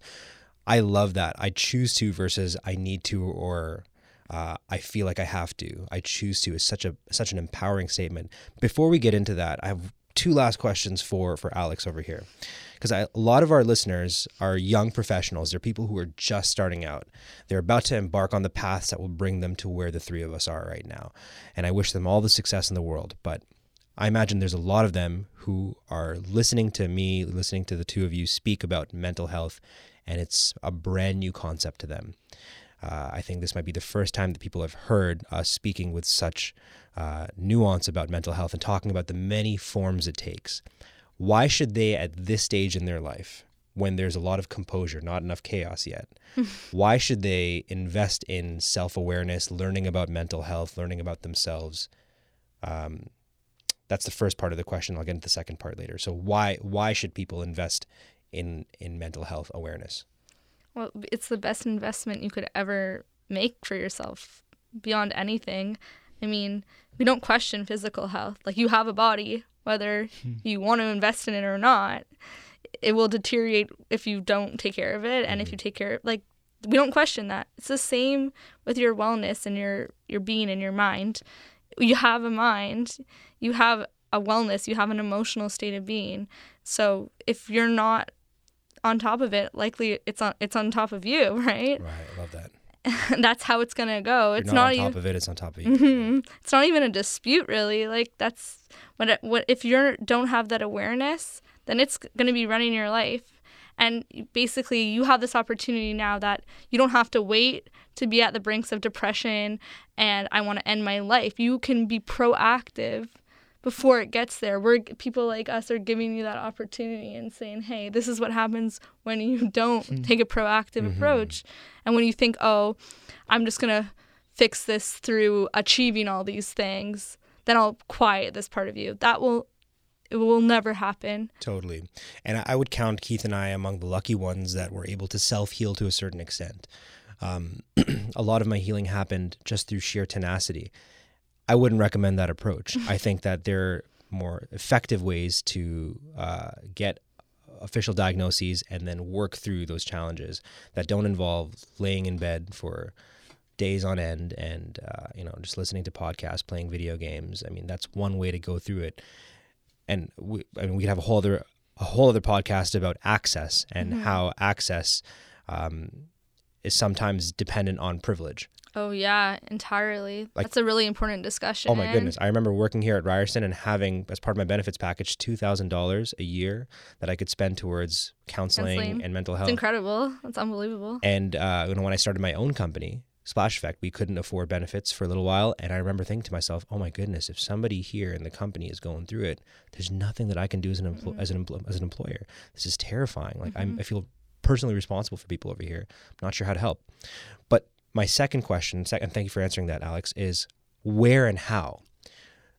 I love that. I choose to versus I need to or uh, I feel like I have to. I choose to is such a such an empowering statement. Before we get into that, I have two last questions for for Alex over here, because a lot of our listeners are young professionals. They're people who are just starting out. They're about to embark on the paths that will bring them to where the three of us are right now, and I wish them all the success in the world. But I imagine there's a lot of them who are listening to me, listening to the two of you speak about mental health, and it's a brand new concept to them. Uh, I think this might be the first time that people have heard us speaking with such uh, nuance about mental health and talking about the many forms it takes. Why should they, at this stage in their life, when there's a lot of composure, not enough chaos yet, why should they invest in self awareness, learning about mental health, learning about themselves? Um, that's the first part of the question. I'll get into the second part later. So why why should people invest in in mental health awareness? Well, it's the best investment you could ever make for yourself beyond anything. I mean, we don't question physical health. Like, you have a body, whether hmm. you want to invest in it or not, it will deteriorate if you don't take care of it. And if hmm. you take care of like, we don't question that. It's the same with your wellness and your, your being and your mind. You have a mind, you have a wellness, you have an emotional state of being. So if you're not on top of it, likely it's on it's on top of you, right? Right, I love that. that's how it's gonna go. You're It's not, not, on even top of it; it's on top of you. Mhm. it's not even a dispute really. Like that's what it- what if you don't have that awareness, then it's gonna be running your life. And basically, you have this opportunity now that you don't have to wait to be at the brinks of depression and I want to end my life. You can be proactive before it gets there. We're people like us are giving you that opportunity and saying, "Hey, this is what happens when you don't Mm-hmm. take a proactive approach." And when you think, "Oh, I'm just going to fix this through achieving all these things, then I'll quiet this part of you." That will it will never happen. Totally. And I- would count Keith and I among the lucky ones that were able to self heal to a certain extent. Um, a lot of my healing happened just through sheer tenacity. I wouldn't recommend that approach. I think that there are more effective ways to uh, get official diagnoses and then work through those challenges that don't involve laying in bed for days on end and uh, you know just listening to podcasts, playing video games. I mean, that's one way to go through it and we, I mean, we could have a whole other a whole other podcast about access and how access um, is sometimes dependent on privilege. Oh yeah, entirely. Like- That's a really important discussion. Oh my goodness! I remember working here at Ryerson and having, as part of my benefits package, two thousand dollars a year that I could spend towards counseling, Counseling. and mental health. It's incredible. That's unbelievable. And uh, you know, when I started my own company, Splash Effect, we couldn't afford benefits for a little while, and I remember thinking to myself, "Oh my goodness! If somebody here in the company is going through it, there's nothing that I can do as an empl- as an empl- as an employer. This is terrifying. Like I'm, I feel personally responsible for people over here. I'm not sure how to help." But my second question, second, thank you for answering that, Alex, is where and how.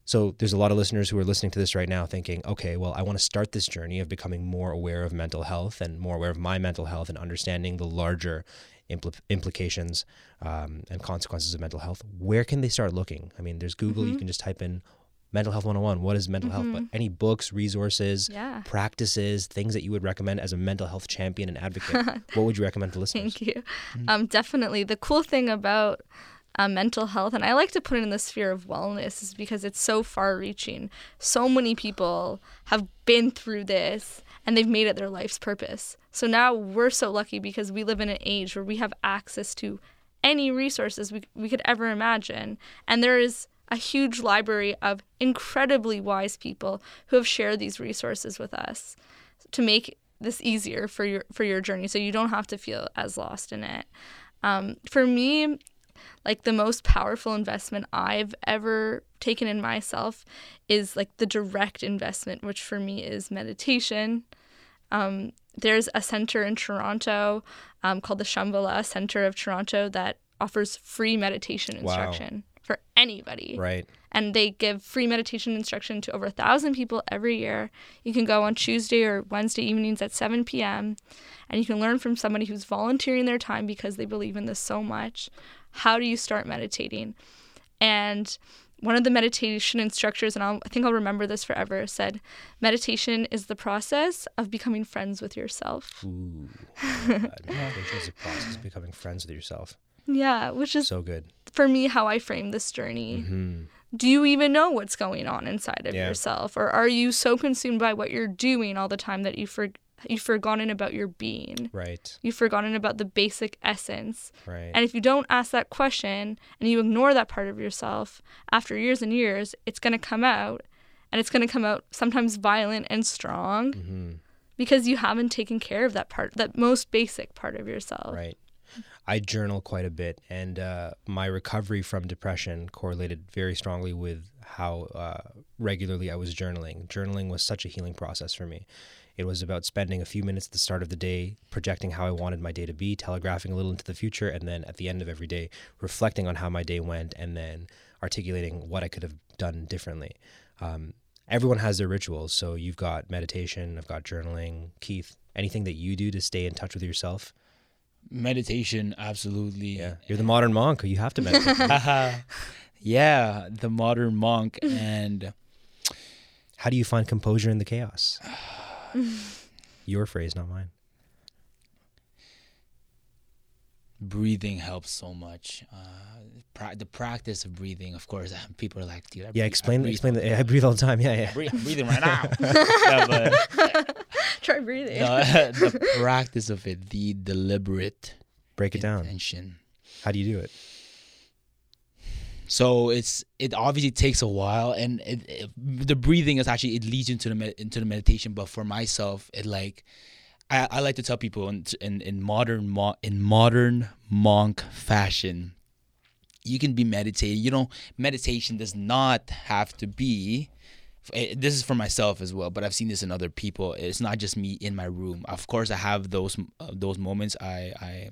So there's a lot of listeners who are listening to this right now thinking, okay, well, I want to start this journey of becoming more aware of mental health and more aware of my mental health and understanding the larger impl- implications um, and consequences of mental health. Where can they start looking? I mean, there's Google. You can just type in mental health 101. What is mental health? But any books, resources, Yeah. practices, things that you would recommend as a mental health champion and advocate, what would you recommend to listeners? Thank you. Um, definitely. The cool thing about uh, mental health, and I like to put it in the sphere of wellness, is because it's so far reaching. So many people have been through this and they've made it their life's purpose. So now we're so lucky because we live in an age where we have access to any resources we, we could ever imagine. And there is a huge library of incredibly wise people who have shared these resources with us to make this easier for your for your journey so you don't have to feel as lost in it. Um, for me like the most powerful investment i've ever taken in myself is like the direct investment which for me is meditation. Um, there's a center in toronto um, called the shambhala center of toronto that offers free meditation Wow. For anybody Right. and they give free meditation instruction to over a thousand people every year. You can go on Tuesday or Wednesday evenings at 7 p.m. and you can learn from somebody who's volunteering their time because they believe in this so much. How do you start meditating? And one of the meditation instructors, and I'll, I think I'll remember this forever, said, Meditation is the process of becoming friends with yourself. Ooh. I love that. Meditation is a process of becoming friends with yourself. Yeah, which is So good. for me how I frame this journey. hmm do you even know what's going on inside of Yeah. yourself or are you so consumed by what you're doing all the time that you for, you've forgotten about your being Right. you've forgotten about the basic essence Right. and if you don't ask that question and you ignore that part of yourself after years and years it's going to come out and it's going to come out sometimes violent and strong hmm because you haven't taken care of that part that most basic part of yourself Right. I journal quite a bit, and uh, my recovery from depression correlated very strongly with how uh, regularly I was journaling. Journaling was such a healing process for me. It was about spending a few minutes at the start of the day, projecting how I wanted my day to be, telegraphing a little into the future, and then at the end of every day, reflecting on how my day went, and then articulating what I could have done differently. Um, everyone has their rituals. So you've got meditation, I've got journaling. Keith, anything that you do to stay in touch with yourself? Meditation, absolutely. Yeah, you're the modern monk. You have to meditate. yeah, the modern monk and How do you find composure in the chaos? Your phrase, not mine. breathing helps so much. Uh, pra- the practice of breathing, of course, people are like, dude, I Yeah, breathe- I explain. breathe Explain. The, I breathe all the time. Yeah, yeah. I'm breathing right now. no, but try breathing no, the practice of it, the deliberate Break it down. intention. How do you do it? So it's it obviously takes a while, and it, it, the breathing is actually it leads into the med- into the meditation. But for myself, it like I, I like to tell people in in, in modern mo- in modern monk fashion, you can be meditating. You know, meditation does not have to be this is for myself as well, but I've seen this in other people. It's not just me in my room. Of course, I have those uh, those moments. I I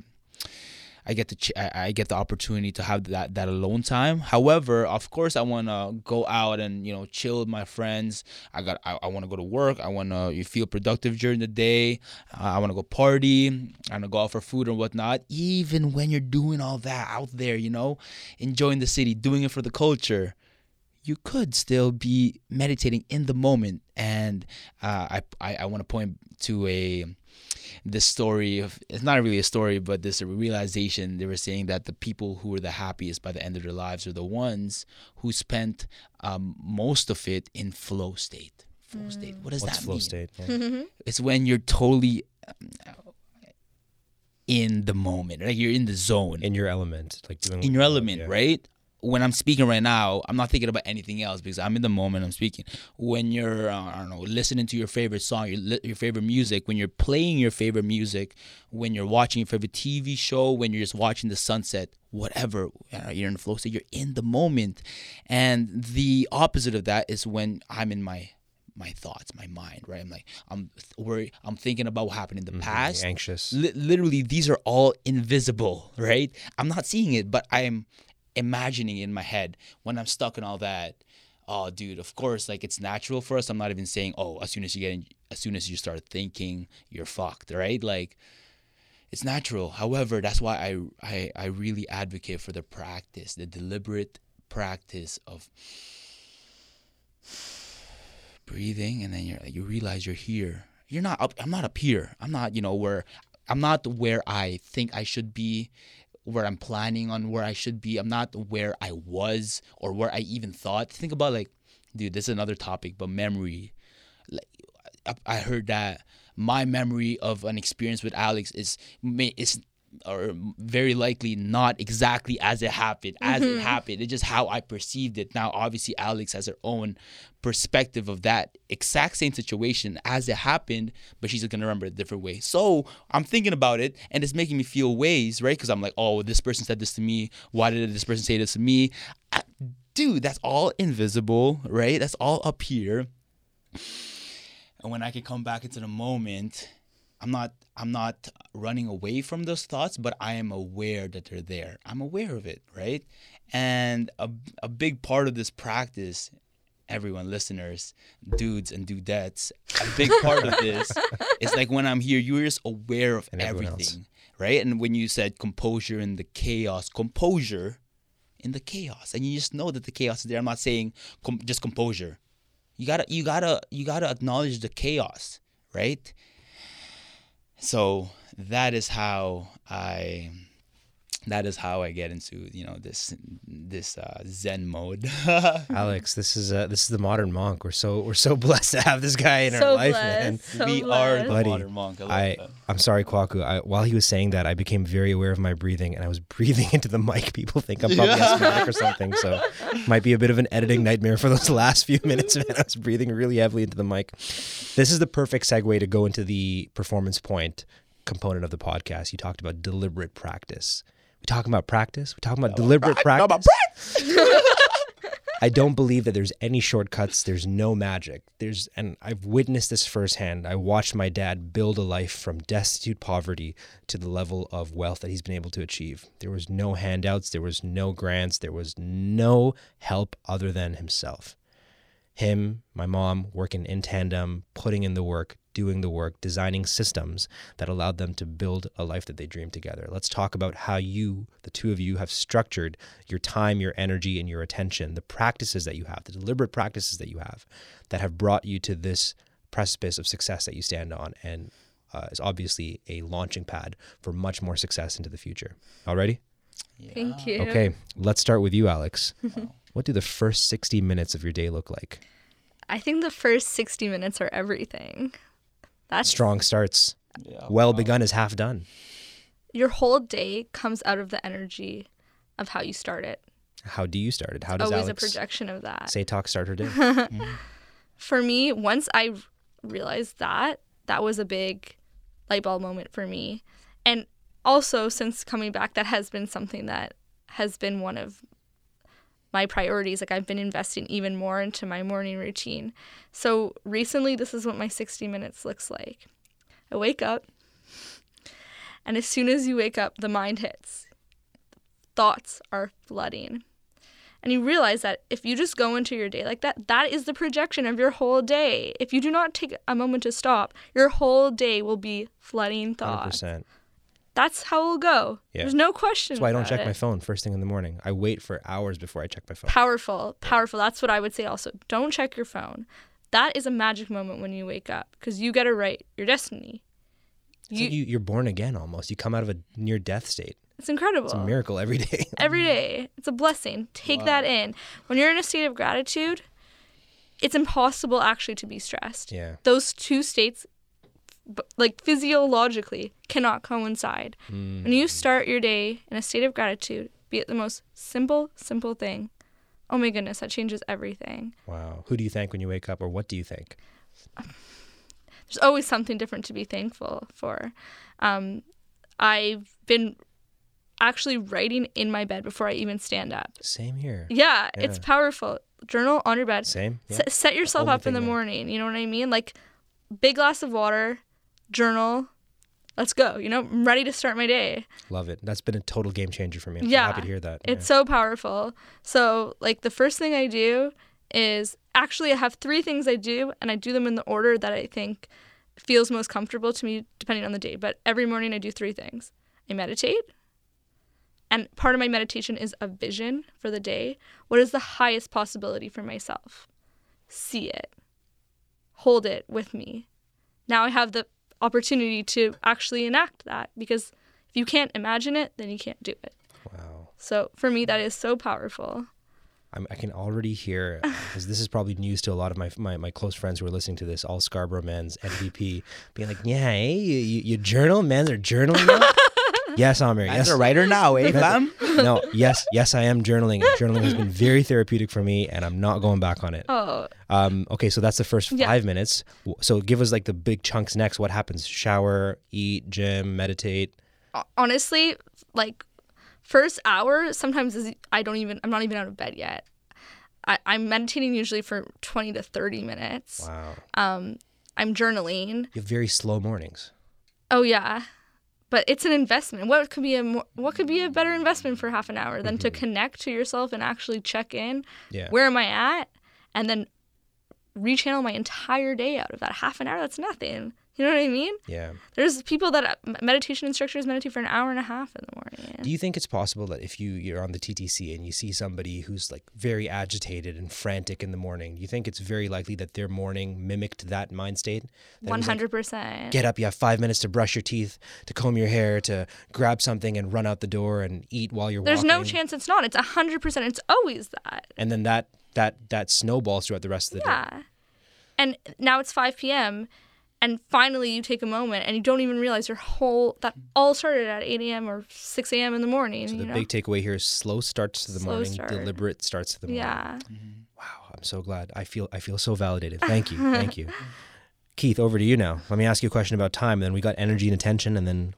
I get I, I get the opportunity to have that that alone time. However, of course, I want to go out and you know chill with my friends. I got I, I want to go to work. I want to you feel productive during the day. Uh, I want to go party. I want to go out for food and whatnot. Even when you're doing all that out there, you know, enjoying the city, doing it for the culture you could still be meditating in the moment. And uh, I, I, I want to point to a this story of it's not really a story, but this realization. They were saying that the people who were the happiest by the end of their lives are the ones who spent um, most of it in flow state. Flow mm. state. What does What's that flow mean? state? Yeah. It's when you're totally um, in the moment, like you're in the zone, in your element, like doing in your element, yeah. right? When I'm speaking right now, I'm not thinking about anything else because I'm in the moment. I'm speaking. When you're, uh, I don't know, listening to your favorite song, your li- your favorite music, when you're playing your favorite music, when you're watching your favorite TV show, when you're just watching the sunset, whatever, you're in the flow state. You're in the moment, and the opposite of that is when I'm in my my thoughts, my mind, right? I'm like, I'm worried. I'm thinking about what happened in the mm-hmm, past. Anxious. Li- literally, these are all invisible, right? I'm not seeing it, but I'm imagining in my head when I'm stuck in all that. Oh, dude, of course, like it's natural for us. I'm not even saying, oh, as soon as you get in, as soon as you start thinking, you're fucked, right? Like, it's natural. However, that's why I, I, I really advocate for the practice, the deliberate practice of breathing, and then you're you realize you're here. You're not up. I'm not up here. I'm not, you know, where I'm not where I think I should be where I'm planning on where I should be. I'm not where I was or where I even thought. Think about like, dude, this is another topic, but memory. Like, I heard that my memory of an experience with Alex is is or very likely not exactly as it happened as mm-hmm. it happened. It's just how i perceived it. Now obviously alex has her own perspective of that exact same situation as it happened but she's gonna remember it a different way. So i'm thinking about it and it's making me feel ways right? Because i'm like oh this person said this to me. Why did this person say this to me? I, dude that's all invisible right? That's all up here. And when i can come back into the moment I'm not I'm not running away from those thoughts, but I am aware that they're there. I'm aware of it, right? And a, a big part of this practice, everyone, listeners, dudes and dudettes, a big part of this is like when I'm here, you're just aware of and everything, right? And when you said composure in the chaos, composure in the chaos, and you just know that the chaos is there. I'm not saying com- just composure. You gotta you gotta you gotta acknowledge the chaos, right? So that is how I that is how I get into you know this this uh, Zen mode. Alex, this is uh, this is the modern monk. We're so we're so blessed to have this guy in so our life, blessed, man. So we blessed. are the Buddy, modern monk. I, I I'm sorry, Kwaku. I, while he was saying that, I became very aware of my breathing, and I was breathing into the mic. People think I'm probably asthmatic or something, so might be a bit of an editing nightmare for those last few minutes. Man, I was breathing really heavily into the mic. This is the perfect segue to go into the performance point component of the podcast, you talked about deliberate practice. We talking about practice. We talking about deliberate practice. I don't believe that there's any shortcuts. There's no magic. There's, and I've witnessed this firsthand. I watched my dad build a life from destitute poverty to the level of wealth that he's been able to achieve. There was no handouts. There was no grants. There was no help other than himself. Him, my mom, working in tandem, putting in the work, doing the work, designing systems that allowed them to build a life that they dreamed together. Let's talk about how you, the two of you, have structured your time, your energy, and your attention, the practices that you have, the deliberate practices that you have that have brought you to this precipice of success that you stand on and uh, is obviously a launching pad for much more success into the future. All ready? Yeah. Thank you. Okay, let's start with you, Alex. what do the first 60 minutes of your day look like? I think the first 60 minutes are everything. That's strong starts. Yeah, well wow. begun is half done. Your whole day comes out of the energy of how you start it. How do you start it? How does always Alex a projection of that? Say talk start her day. mm-hmm. For me, once I realized that, that was a big light bulb moment for me. And also since coming back, that has been something that has been one of my priorities. Like I've been investing even more into my morning routine. So recently, this is what my 60 minutes looks like. I wake up, and as soon as you wake up, the mind hits. Thoughts are flooding. And you realize that if you just go into your day like that, that is the projection of your whole day. If you do not take a moment to stop, your whole day will be flooding thoughts. 100%. That's how it'll go. Yeah. There's no question. That's why I don't check it. my phone first thing in the morning. I wait for hours before I check my phone. Powerful, powerful. That's what I would say also. Don't check your phone. That is a magic moment when you wake up because you get to write your destiny. It's You, like you, you're born again almost. You come out of a near death state. it's incredible. It's a miracle every day. Every day. It's a blessing. Take that in. When you're in a state of gratitude, it's impossible actually to be stressed. yeah. Those two states, like physiologically, cannot coincide. Mm. When you start your day in a state of gratitude, be it the most simple, simple thing, oh my goodness, that changes everything. Wow. Who do you thank when you wake up, or what do you think? There's always something different to be thankful for. Um, I've been actually writing in my bed before I even stand up. Same here. Yeah, it's powerful. Journal on your bed. Same. Yeah. S- set yourself Only up in the thing that- morning. You know what I mean? Like, big glass of water, journal. Let's go. You know, I'm ready to start my day. Love it. That's been a total game changer for me. I'm Yeah, happy to hear that. It's so powerful. So, like, the first thing I do is actually I have three things I do, and I do them in the order that I think feels most comfortable to me, depending on the day. But every morning I do three things I meditate. And part of my meditation is a vision for the day. What is the highest possibility for myself? See it, hold it with me. Now I have the opportunity to actually enact that because if you can't imagine it, then you can't do it. Wow. So for me, that is so powerful. I'm, I can already hear because this is probably news to a lot of my, my my close friends who are listening to this. All Scarborough men's MVP being like, "Yeah, eh? you, you, you journal, men's are journaling." Now? yes, Amir. As a writer now, eh, fam? no, yes, yes, I am journaling. Journaling has been very therapeutic for me, and I'm not going back on it. Oh, Um, okay, so that's the first Yeah. five minutes. So give us like the big chunks next. What happens? Shower, eat, gym, meditate. honestly, like first hour sometimes is I don't even I'm not even out of bed yet. I, I'm meditating usually for 20 to 30 minutes. Wow, Um, I'm journaling. you have very slow mornings. Oh yeah, but it's an investment. What could be a more, what could be a better investment for half an hour than to mm-hmm. connect to yourself and actually check in? Yeah. Where am I at? And then rechannel my entire day out of that half an hour. That's nothing. You know what I mean? Yeah. There's people that uh, meditation instructors meditate for an hour and a half in the morning. Do you think it's possible that if you you're on the TTC and you see somebody who's like very agitated and frantic in the morning, do you think it's very likely that their morning mimicked that mind state? One hundred percent. Get up, you have five minutes to brush your teeth, to comb your hair, to grab something and run out the door and eat while you're walking. There's walking. no chance it's not. It's a hundred percent. It's always that. And then that that that snowballs throughout the rest of the day. Yeah. And now it's five p.m. And finally, you take a moment, and you don't even realize your whole that all started at eight a.m. or six a.m. in the morning. So you the know? big takeaway here is slow starts to the Slow morning, start. deliberate starts to the morning. yeah. Mm-hmm. Wow, I'm so glad. I feel I feel so validated. Thank you. Thank you. Keith, over to you now. Let me ask you a question about time. And then we got energy and attention, and then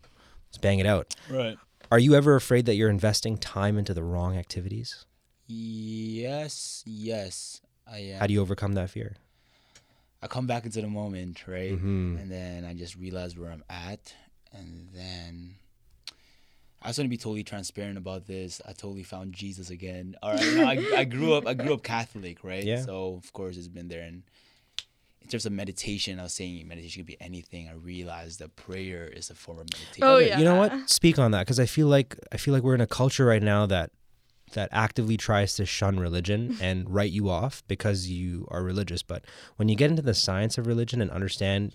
let's bang it out. Right. Are you ever afraid that you're investing time into the wrong activities? Yes, yes, I am. How do you overcome that fear? I come back into the moment, right? Mhm. And then I just realize where I'm at. And then I just want to be totally transparent about this. I totally found Jesus again. All right. You know, I, I grew up I grew up Catholic, right? Yeah. So of course it's been there. And in terms of meditation, I was saying meditation could be anything. I realized that prayer is a form of meditation. Oh, yeah. You know what? Speak on that because I feel like I feel like we're in a culture right now that that actively tries to shun religion and write you off because you are religious. But when you get into the science of religion and understand,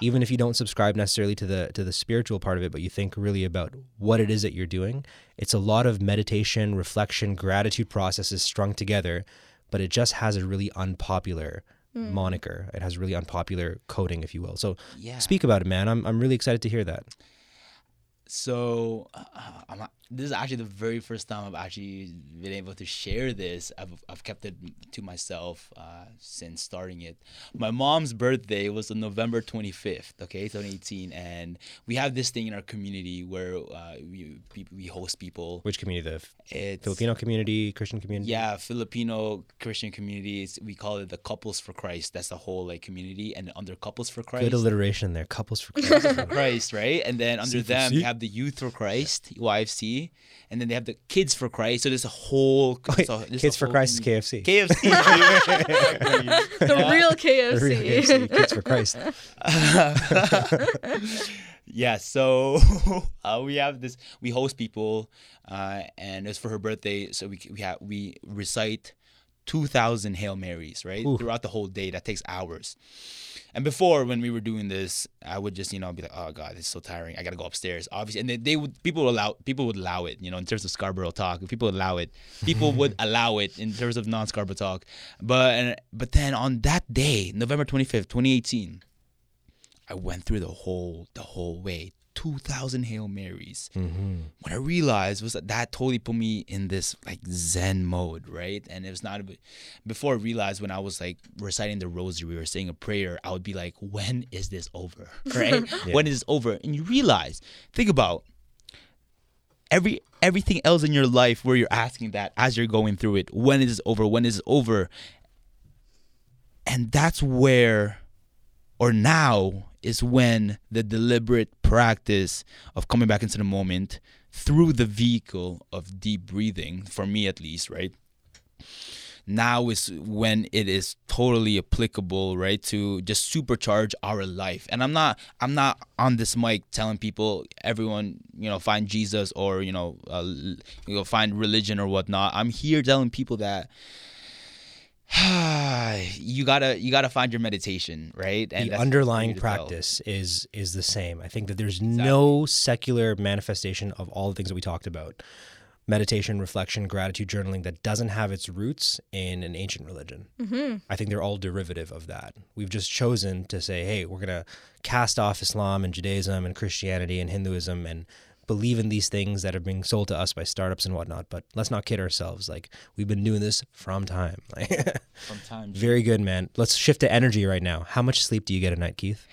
even if you don't subscribe necessarily to the to the spiritual part of it, but you think really about what it is that you're doing, it's a lot of meditation, reflection, gratitude processes strung together. But it just has a really unpopular moniker. It has really unpopular coding, if you will. So Yeah. speak about it, man. I'm I'm really excited to hear that. so uh, I'm not, this is actually the very first time I've actually been able to share this. I've, I've kept it to myself uh, since starting it. My mom's birthday was on November 25th, okay, 2018, and we have this thing in our community where uh, we we host people. Which community? The It's Filipino community, Christian community. yeah, Filipino Christian communities. We call it the Couples for Christ. That's the whole like community, and under Couples for Christ. Good alliteration there. Couples for Christ. for Christ, right? And then under them, you have the Youth for Christ, YFC, and then they have the Kids for Christ. So there's a whole Wait, so there's Kids a for whole Christ is. KFC. KFC. The real The real KFC. KFC, Kids for Christ. yeah, so uh, we have this. We host people, uh, and it's for her birthday. So we we have we recite two thousand Hail Marys, right, Ooh. throughout the whole day. That takes hours. And before, when we were doing this, I would just you know be like, oh god, it's so tiring. I gotta go upstairs. Obviously, and they, they would people would allow people would allow it. You know, in terms of Scarborough talk, people would allow it. People would allow it in terms of non Scarborough talk. But and, but then on that day, November twenty fifth, twenty eighteen. I went through the whole the whole way. 2000 Hail Marys. Mm-hmm. What I realized was that that totally put me in this like Zen mode, right? And it was not bit, before I realized when I was like reciting the rosary or saying a prayer, I would be like, when is this over? Right? Yeah. When is this over? And you realize, think about every everything else in your life where you're asking that as you're going through it, when is this over? When is it over? And that's where or now is when the deliberate practice of coming back into the moment through the vehicle of deep breathing, for me at least, right? Now is when it is totally applicable, right? To just supercharge our life. And I'm not, I'm not on this mic telling people, everyone, you know, find Jesus or you know, uh, you know, find religion or whatnot. I'm here telling people that you gotta you gotta find your meditation right the underlying you to tell. practice is is the same. I think that there's no secular manifestation of all the things that we talked about. Meditation, reflection, gratitude, journaling that doesn't have its roots in an ancient religion. Mm-hmm. I think they're all derivative of that. We've just chosen to say, hey, we're going to cast off Islam and Judaism and Christianity and Hinduism and believe in these things that are being sold to us by startups and whatnot. But let's not kid ourselves. Like, we've been doing this from time. sometimes Very good, man. Let's shift to energy right now. How much sleep do you get a night, Keith?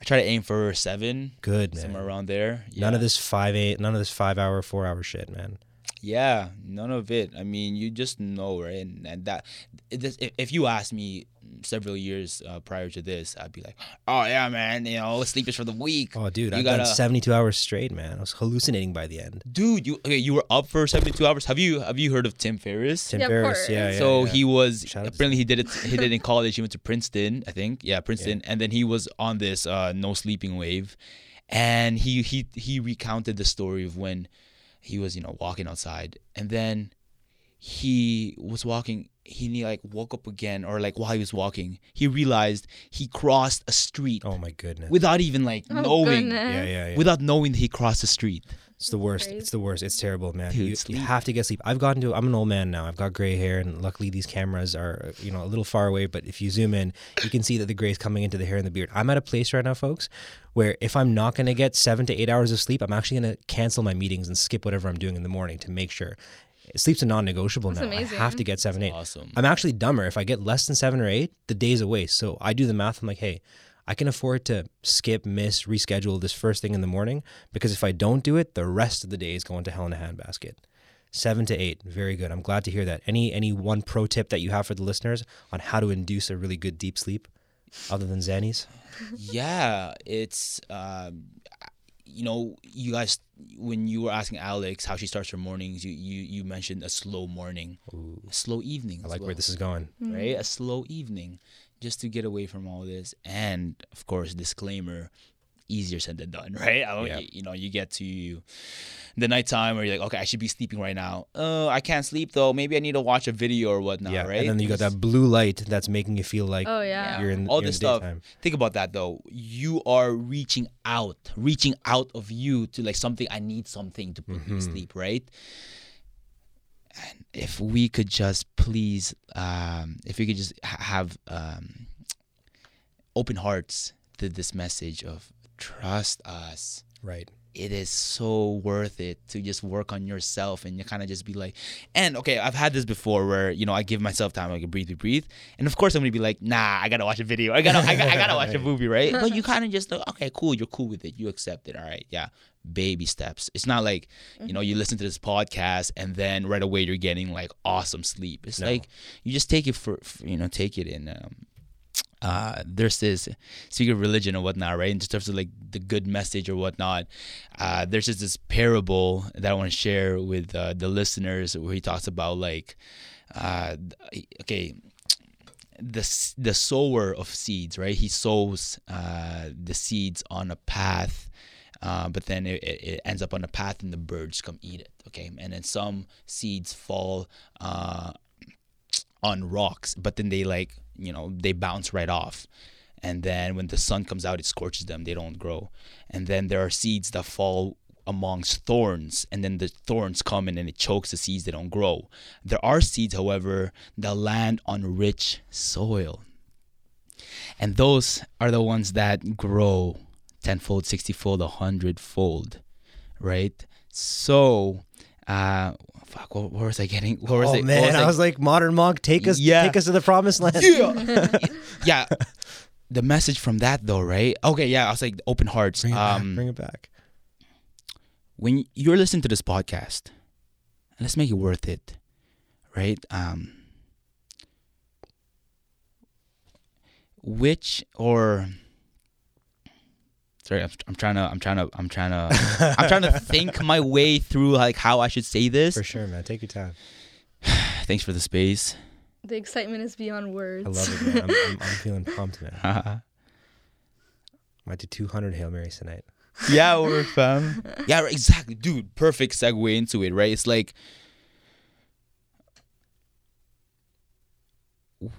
i try to aim for seven Good, man. somewhere around there None of this five eight, none of this five hour, four hour shit, man. Yeah none of it. I mean you just know right? And, and that if, if you ask me several years uh, prior to this i'd be like oh yeah man you know sleep is for the weak. Oh, dude, You I've gotta- 72 hours straight, man. I was hallucinating by the end. dude you okay you were up for 72 hours. Have you have you heard of tim ferriss? Tim Yeah, Ferriss, yeah, yeah. so yeah. he was Shout apparently he did it he did it in college. He went to princeton i think. Yeah princeton. And then he was on this uh no sleeping wave. And he he he recounted the story of when he was you know walking outside and then he was walking he like woke up again or like while he was walking he realized he crossed a street Oh my goodness. without even like Oh, knowing goodness. yeah, yeah, yeah. without knowing that he crossed the street It's the worst. Crazy. It's the worst. It's terrible, man. Dude, you, you have to get sleep. I've gotten to. I'm an old man now. I've got gray hair, and luckily these cameras are, you know, a little far away. But if you zoom in, you can see that the gray is coming into the hair and the beard. I'm at a place right now, folks, where if I'm not going to get seven to eight hours of sleep, I'm actually going to cancel my meetings and skip whatever I'm doing in the morning to make sure. Sleep's a non-negotiable That's now. amazing. I have to get seven, eight. awesome I'm actually dumber. If I get less than seven or eight, the day's a waste. So I do the math. I'm like, hey, I can afford to skip, miss, reschedule this first thing in the morning because if I don't do it, the rest of the day is going to hell in a handbasket. Seven to eight, very good. I'm glad to hear that. Any any one pro tip that you have for the listeners on how to induce a really good deep sleep, other than Xannies? yeah it's um you know you guys when you were asking alex how she starts her mornings you you, you mentioned a slow morning Ooh, a slow evening I as like where this is going. right a slow evening just to get away from all this and of course disclaimer easier said than done right I don't, Yeah. you, you know you get to the nighttime where you're like okay i should be sleeping right now oh i can't sleep though maybe i need to watch a video or whatnot yeah, right and then you got that blue light that's making you feel like Oh yeah. you're in all you're this in the stuff. daytime. Think about that though. You are reaching out, reaching out of you to like something. I need something to put me to Mhm. sleep, right? And if we could just please, um, if we could just ha- have um, open hearts to this message of trust us, Right. It is so worth it to just work on yourself and you kind of just be like and okay i've had this before where you know i give myself time like breathe breathe breathe. And of course i'm gonna be like nah i gotta watch a video. I gotta i gotta, I gotta watch a movie right? But you kind of just like okay cool you're cool with it. You accept it. All right yeah baby steps. It's not like you know you listen to this podcast and then right away you're getting like awesome sleep. It's No. like you just take it for, for you know take it in um uh, there's this speaking of religion and whatnot, right? In terms of like the good message or whatnot, uh, there's just this parable that I want to share with uh, the listeners where he talks about like, uh, okay, the the sower of seeds, right? He sows uh, the seeds on a path. Uh, but then it, it ends up on a path and the birds come eat it okay and then some seeds fall uh, on rocks, but then they like you know they bounce right off. And then when the sun comes out, it scorches them. They don't grow. And then there are seeds that fall amongst thorns, and then the thorns come in and it chokes the seeds. They don't grow. There are seeds, however, that land on rich soil, and those are the ones that grow tenfold, sixtyfold, a hundredfold, right? So, uh, fuck, what, where was I getting? Where was oh I, what man, was I was like, modern monk, take us, Yeah. take us to the promised land. yeah. yeah. The message from that though, right? Okay, yeah, I was like open hearts. Bring it back. Um Bring it back. when you're listening to this podcast, let's make it worth it. Right? Um which or sorry I'm, I'm trying to i'm trying to i'm trying to i'm trying to think my way through like how i should say this For sure, man. Take your time. thanks for the space The excitement is beyond words. I love it, man. I'm, I'm, I'm feeling pumped, man. Might do 200 Hail Marys tonight. yeah, we're fam. Yeah, right, exactly, dude. Perfect segue into it, right? It's like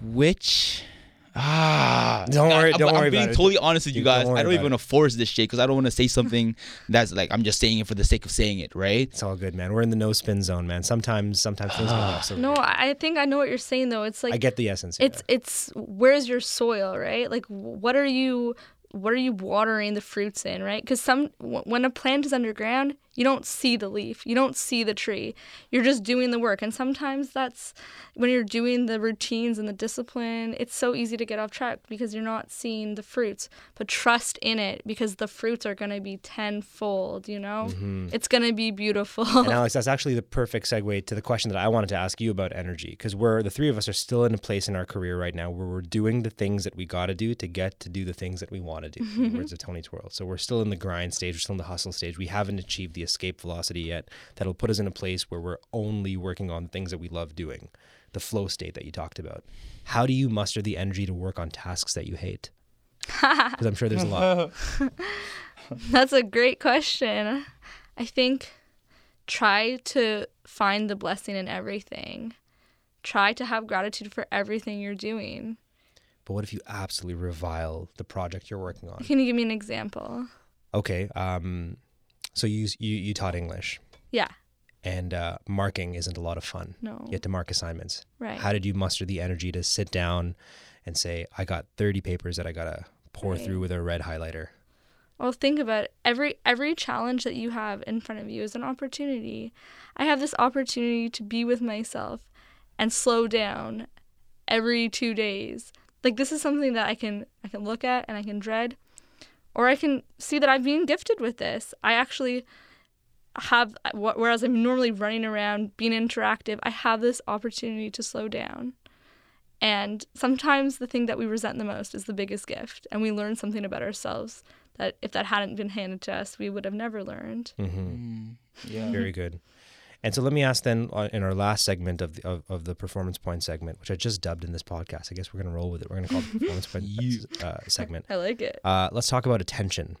which ah. Don't worry- I'm, don't I'm worry being about it. totally honest with you You- don't guys. I don't even want to force this shit because I don't want to say something that's like I'm just saying it for the sake of saying it, right? It's all good, man. We're in the no spin zone, man. Sometimes, sometimes things go off. So No, I think I know what you're saying though. It's like I get the essence. it's it's where's your soil right like what are you what are you watering the fruits in right because some when a plant is underground you don't see the leaf. You don't see the tree. You're just doing the work. And sometimes that's when you're doing the routines and the discipline it's so easy to get off track because you're not seeing the fruits. But trust in it because the fruits are going to be tenfold you know? Mm-hmm. It's going to be beautiful. And Alex, that's actually the perfect segue to the question that I wanted to ask you about energy, because we're the three of us are still in a place in our career right now where we're doing the things that we got to do to get to do the things that we want to do. in the words of Tony Twirl. So we're still in the grind stage, we're still in the hustle stage. We haven't achieved the escape velocity yet. That'll put us in a place where we're only working on things that we love doing, the flow state that you talked about. How do you muster the energy to work on tasks that you hate? Because I'm sure there's a lot. That's a great question. I think try to find the blessing in everything. Try to have gratitude for everything you're doing. But what if you absolutely revile the project you're working on? Can you give me an example? Okay. Um, so you you you taught English, Yeah. and uh, marking isn't a lot of fun. No. You have to mark assignments. Right. How did you muster the energy to sit down and say, "I got 30 papers that I gotta pour Right. through with a red highlighter"? Well, think about it. Every every challenge that you have in front of you is an opportunity. I have this opportunity to be with myself and slow down every 2 days. Like this is something that I can I can look at and I can dread or I can see that I'm being gifted with this. I actually have whereas I'm normally running around being interactive, I have this opportunity to slow down. And sometimes the thing that we resent the most is the biggest gift, and we learn something about ourselves that if that hadn't been handed to us, we would have never learned. Mm-hmm. Yeah. Very good. And so let me ask then uh, in our last segment of the, of, of the performance point segment, which I just dubbed in this podcast. I guess we're gonna roll with it. We're gonna call it the performance point uh, segment. I like it. Uh, let's talk about attention.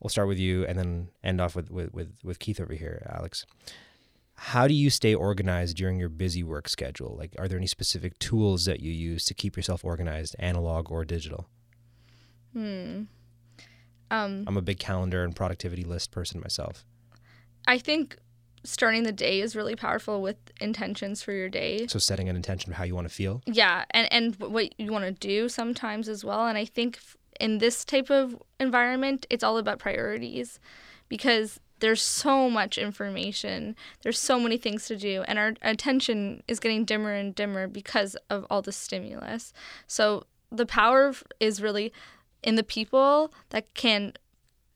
We'll start with you and then end off with, with, with, with Keith over here, Alex. How do you stay organized during your busy work schedule? Like, are there any specific tools that you use to keep yourself organized, analog or digital? Hmm. Um, I'm a big calendar and productivity list person myself. I think starting the day is really powerful with intentions for your day. So, setting an intention of how you want to feel. Yeah, and and what you want to do sometimes as well. And I think in this type of environment, it's all about priorities, because there's so much information. There's so many things to do, and our attention is getting dimmer and dimmer because of all the stimulus. So the power is really in the people that can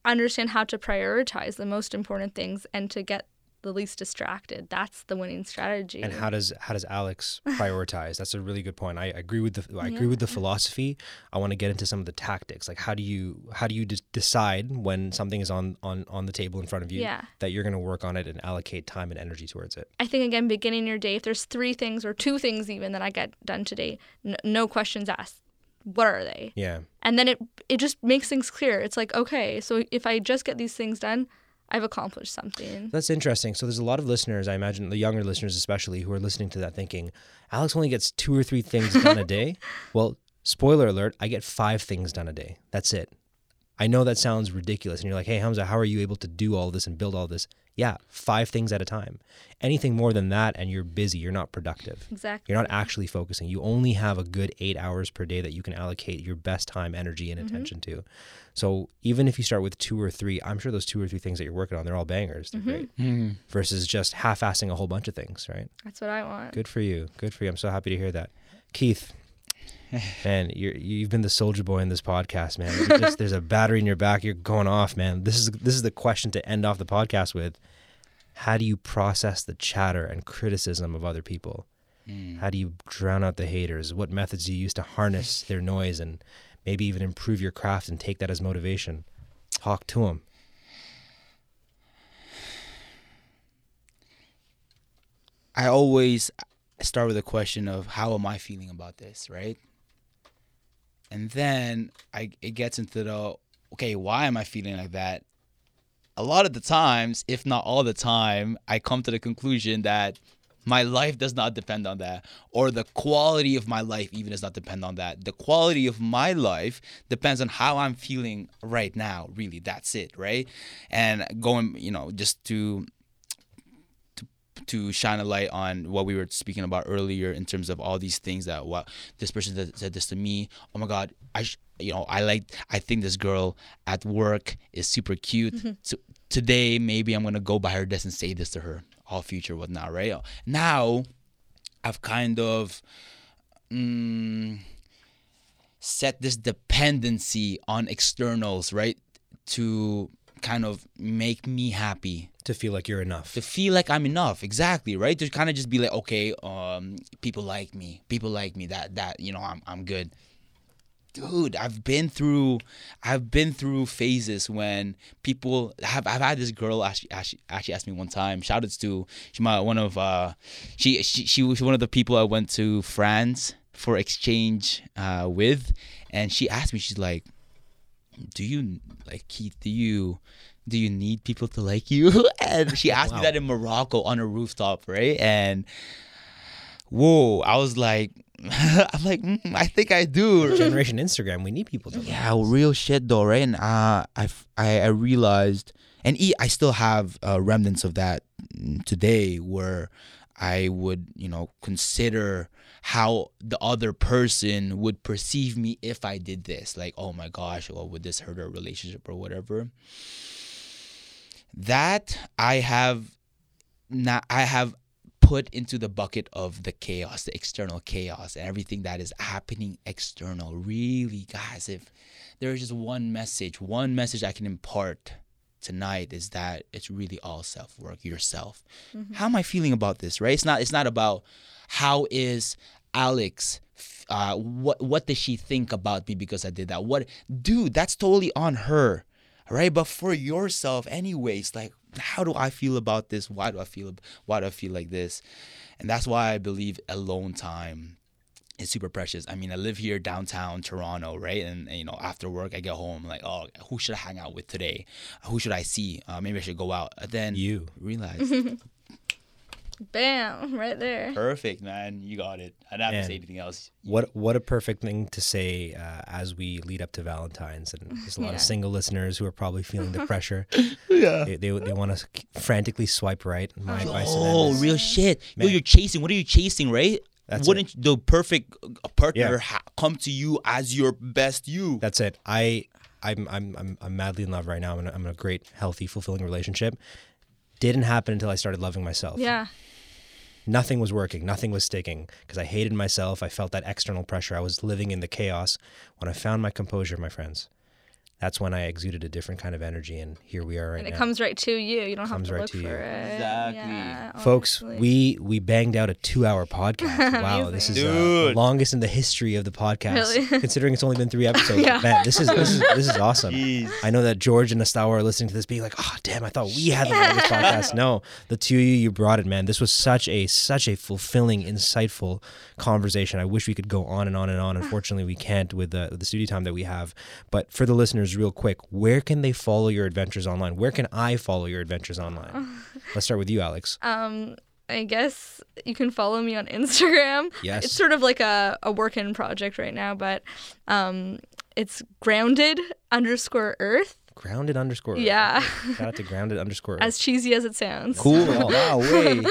understand how to prioritize the most important things and to get the least distracted. That's the winning strategy. And how does how does Alex prioritize? That's a really good point. I agree with the I agree with the philosophy. I want to get into some of the tactics. Like how do you how do you d- decide when something is on on on the table in front of you Yeah. that you're going to work on it and allocate time and energy towards it? I think again, beginning your day, if there's three things or two things even that I get done today, n- no questions asked. What are they? Yeah. And then it it just makes things clear. It's like okay, so if I just get these things done, I've accomplished something. That's interesting. So there's a lot of listeners, I imagine the younger listeners especially, who are listening to that thinking, Alex only gets two or three things done a day. Well, spoiler alert, I get five things done a day. That's it. I know that sounds ridiculous. And you're like, hey, Hamza, how are you able to do all this and build all this? Yeah, five things at a time. Anything more than that, and you're busy, you're not productive. Exactly. You're not actually focusing. You only have a good eight hours per day that you can allocate your best time, energy, and mm-hmm. attention to. So even if you start with two or three, I'm sure those two or three things that you're working on, they're all bangers. They're mm-hmm. great. Mm-hmm. Versus just half-assing a whole bunch of things, right? That's what I want. Good for you. Good for you. I'm so happy to hear that. Keith, man, you're, you've been the soldier boy in this podcast, man. Just, there's a battery in your back. You're going off, man. This is this is the question to end off the podcast with. How do you process the chatter and criticism of other people? Hmm. How do you drown out the haters? What methods do you use to harness their noise and maybe even improve your craft and take that as motivation? Talk to them. I always start with a question of how am I feeling about this, right? And then I it gets into the okay, why am I feeling like that? A lot of the times, if not all the time, I come to the conclusion that my life does not depend on that or the quality of my life even does not depend on that. The quality of my life depends on how I'm feeling right now, really. That's it, right? And going, you know, just to to shine a light on what we were speaking about earlier in terms of all these things that what this person said, this to me. Oh my god i sh- you know i like i think this girl at work is super cute. So today maybe i'm gonna go by her desk and say this to her all future whatnot right? Now i've kind of mm, set this dependency on externals right to kind of make me happy To feel like you're enough. to feel like I'm enough. Exactly, right? To kind of just be like, okay, um, people like me. People like me. That that you know, I'm I'm good. Dude, I've been through, I've been through phases when people have. I've had this girl actually actually, asked me one time. Shout outs to she my one of uh, she she she was one of the people I went to France for exchange uh, with, and she asked me. She's like, do you like Keith? Do you do you need people to like you? And she asked me that in Morocco on a rooftop, right? And whoa, I was like, I'm like, mm, I think I do. Generation Instagram, we need people to Yeah, real shit though, right? And uh, I I I realized, and e- I still have uh, remnants of that mm, today, where I would you know consider how the other person would perceive me if I did this. Like, oh my gosh, well, would this hurt our relationship or whatever? That I have not. I have put into the bucket of the chaos, the external chaos, and everything that is happening external. Really, guys, if there is just one message, one message I can impart tonight is that it's really all self work, yourself. How am I feeling about this? Right? It's not. It's not about how is Alex. Uh, what what does she think about me because I did that? What, dude? That's totally on her, right? But for yourself, anyways, like how do I feel about this? Why do I feel? Why do I feel like this? And that's why I believe alone time is super precious. I mean, I live here downtown Toronto, right? And, and, you know, after work, I get home, like, oh, who should I hang out with today? Who should I see? Uh, maybe I should go out. And then You. realize, Bam, right there. perfect, man, you got it. I don't have to say anything else. What what a perfect thing to say uh, as we lead up to Valentine's, and there's a lot Yeah. of single listeners who are probably feeling the pressure. Yeah. They they, they want to frantically swipe right. My advice to them Oh, is real shit. Yo, you're chasing. What are you chasing, right? That's wouldn't the perfect uh, partner Yeah. ha- come to you as your best you? That's it. I I'm I'm I'm, I'm madly in love right now. I'm in, a, I'm in a great, healthy, fulfilling relationship. Didn't happen until I started loving myself. Yeah. Nothing was working. Nothing was sticking because I hated myself. I felt that external pressure. I was living in the chaos. When I found my composure, my friends, that's when I exuded a different kind of energy, and here we are right And it now. comes right to you. You don't Comes have to right look to for you. it. Exactly. Yeah, Folks, we we banged out a two-hour podcast. Wow, this is uh, the longest in the history of the podcast, Really? considering it's only been three episodes. Yeah. Man, this is this is this is awesome. Jeez. I know that George and Nastawa are listening to this, being like, "Oh, damn! I thought we had the longest podcast." No, the two of you, you brought it, man. This was such a such a fulfilling, insightful conversation. I wish we could go on and on and on. Unfortunately, we can't with the with the studio time that we have. But for the listeners, real quick, where can they follow your adventures online? Where can I follow your adventures online? Let's start with you, Alex. Um, I guess you can follow me on Instagram. Yes. It's sort of like a, a work in project right now, but um, it's grounded underscore earth. Grounded underscore. Yeah. Shout out to grounded underscore. As cheesy as it sounds. Cool. Cool. wow. Way.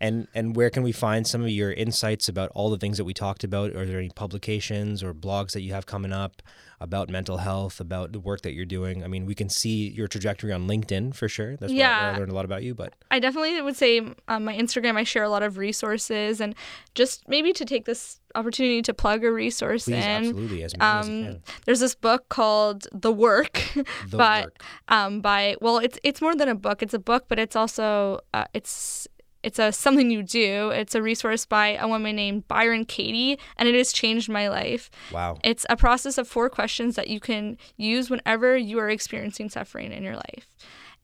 And and where can we find some of your insights about all the things that we talked about? Are there any publications or blogs that you have coming up about mental health, about the work that you're doing? I mean, we can see your trajectory on LinkedIn for sure. That's where, where I learned a lot about you. But I definitely would say on my Instagram, I share a lot of resources and just maybe to take this opportunity to plug a resource please, in. absolutely, as many as you Um, can. there's this book called The Work The by work. um by well it's it's more than a book it's a book but it's also uh, it's it's a something you do it's a resource by a woman named Byron Katie and it has changed my life Wow. it's a process of four questions that you can use whenever you are experiencing suffering in your life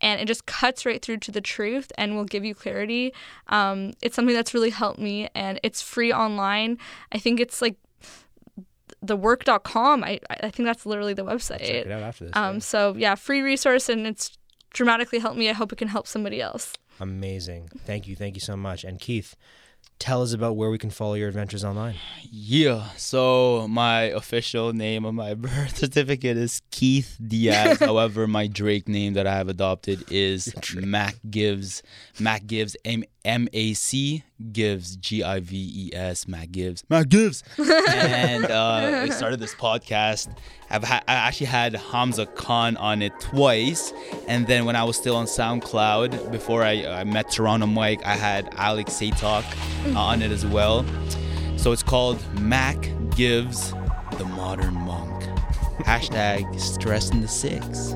and it just cuts right through to the truth and will give you clarity um, it's something that's really helped me and it's free online i think it's like thework.com i, I think that's literally the website Check it out after this. um, yeah. so yeah, free resource, and it's dramatically helped me. I hope it can help somebody else. Amazing. Thank you. Thank you so much. And Keith, tell us about where we can follow your adventures online. Yeah. So my official name on my birth certificate is Keith Diaz. However, my Drake name that I have adopted is Mac Gives. Mac Gives. M M A C Gives. G I V E S. Mac Gives. Mac Gives. and uh, I started this podcast. I've ha- I actually had Hamza Khan on it twice, and then when I was still on SoundCloud before I, I met Toronto Mike, I had Alex Satok uh, on it as well. So it's called Mac Gives the Modern Monk. Hashtag stress in the six.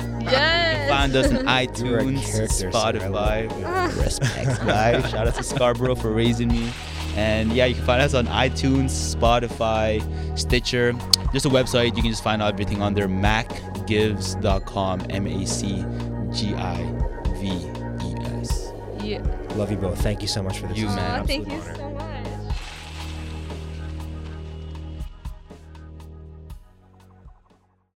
Yes. Find us on iTunes, character, sir. I Spotify. love ah. Respect, guys. Shout out to Scarborough for raising me. And yeah, you can find us on iTunes, Spotify, Stitcher. Just a website. You can just find out everything on there. MacGives.com. M A C G I V E S. Yeah. Love you both. Thank you so much for this. You, This is an man. Aw, thank you honor. so much.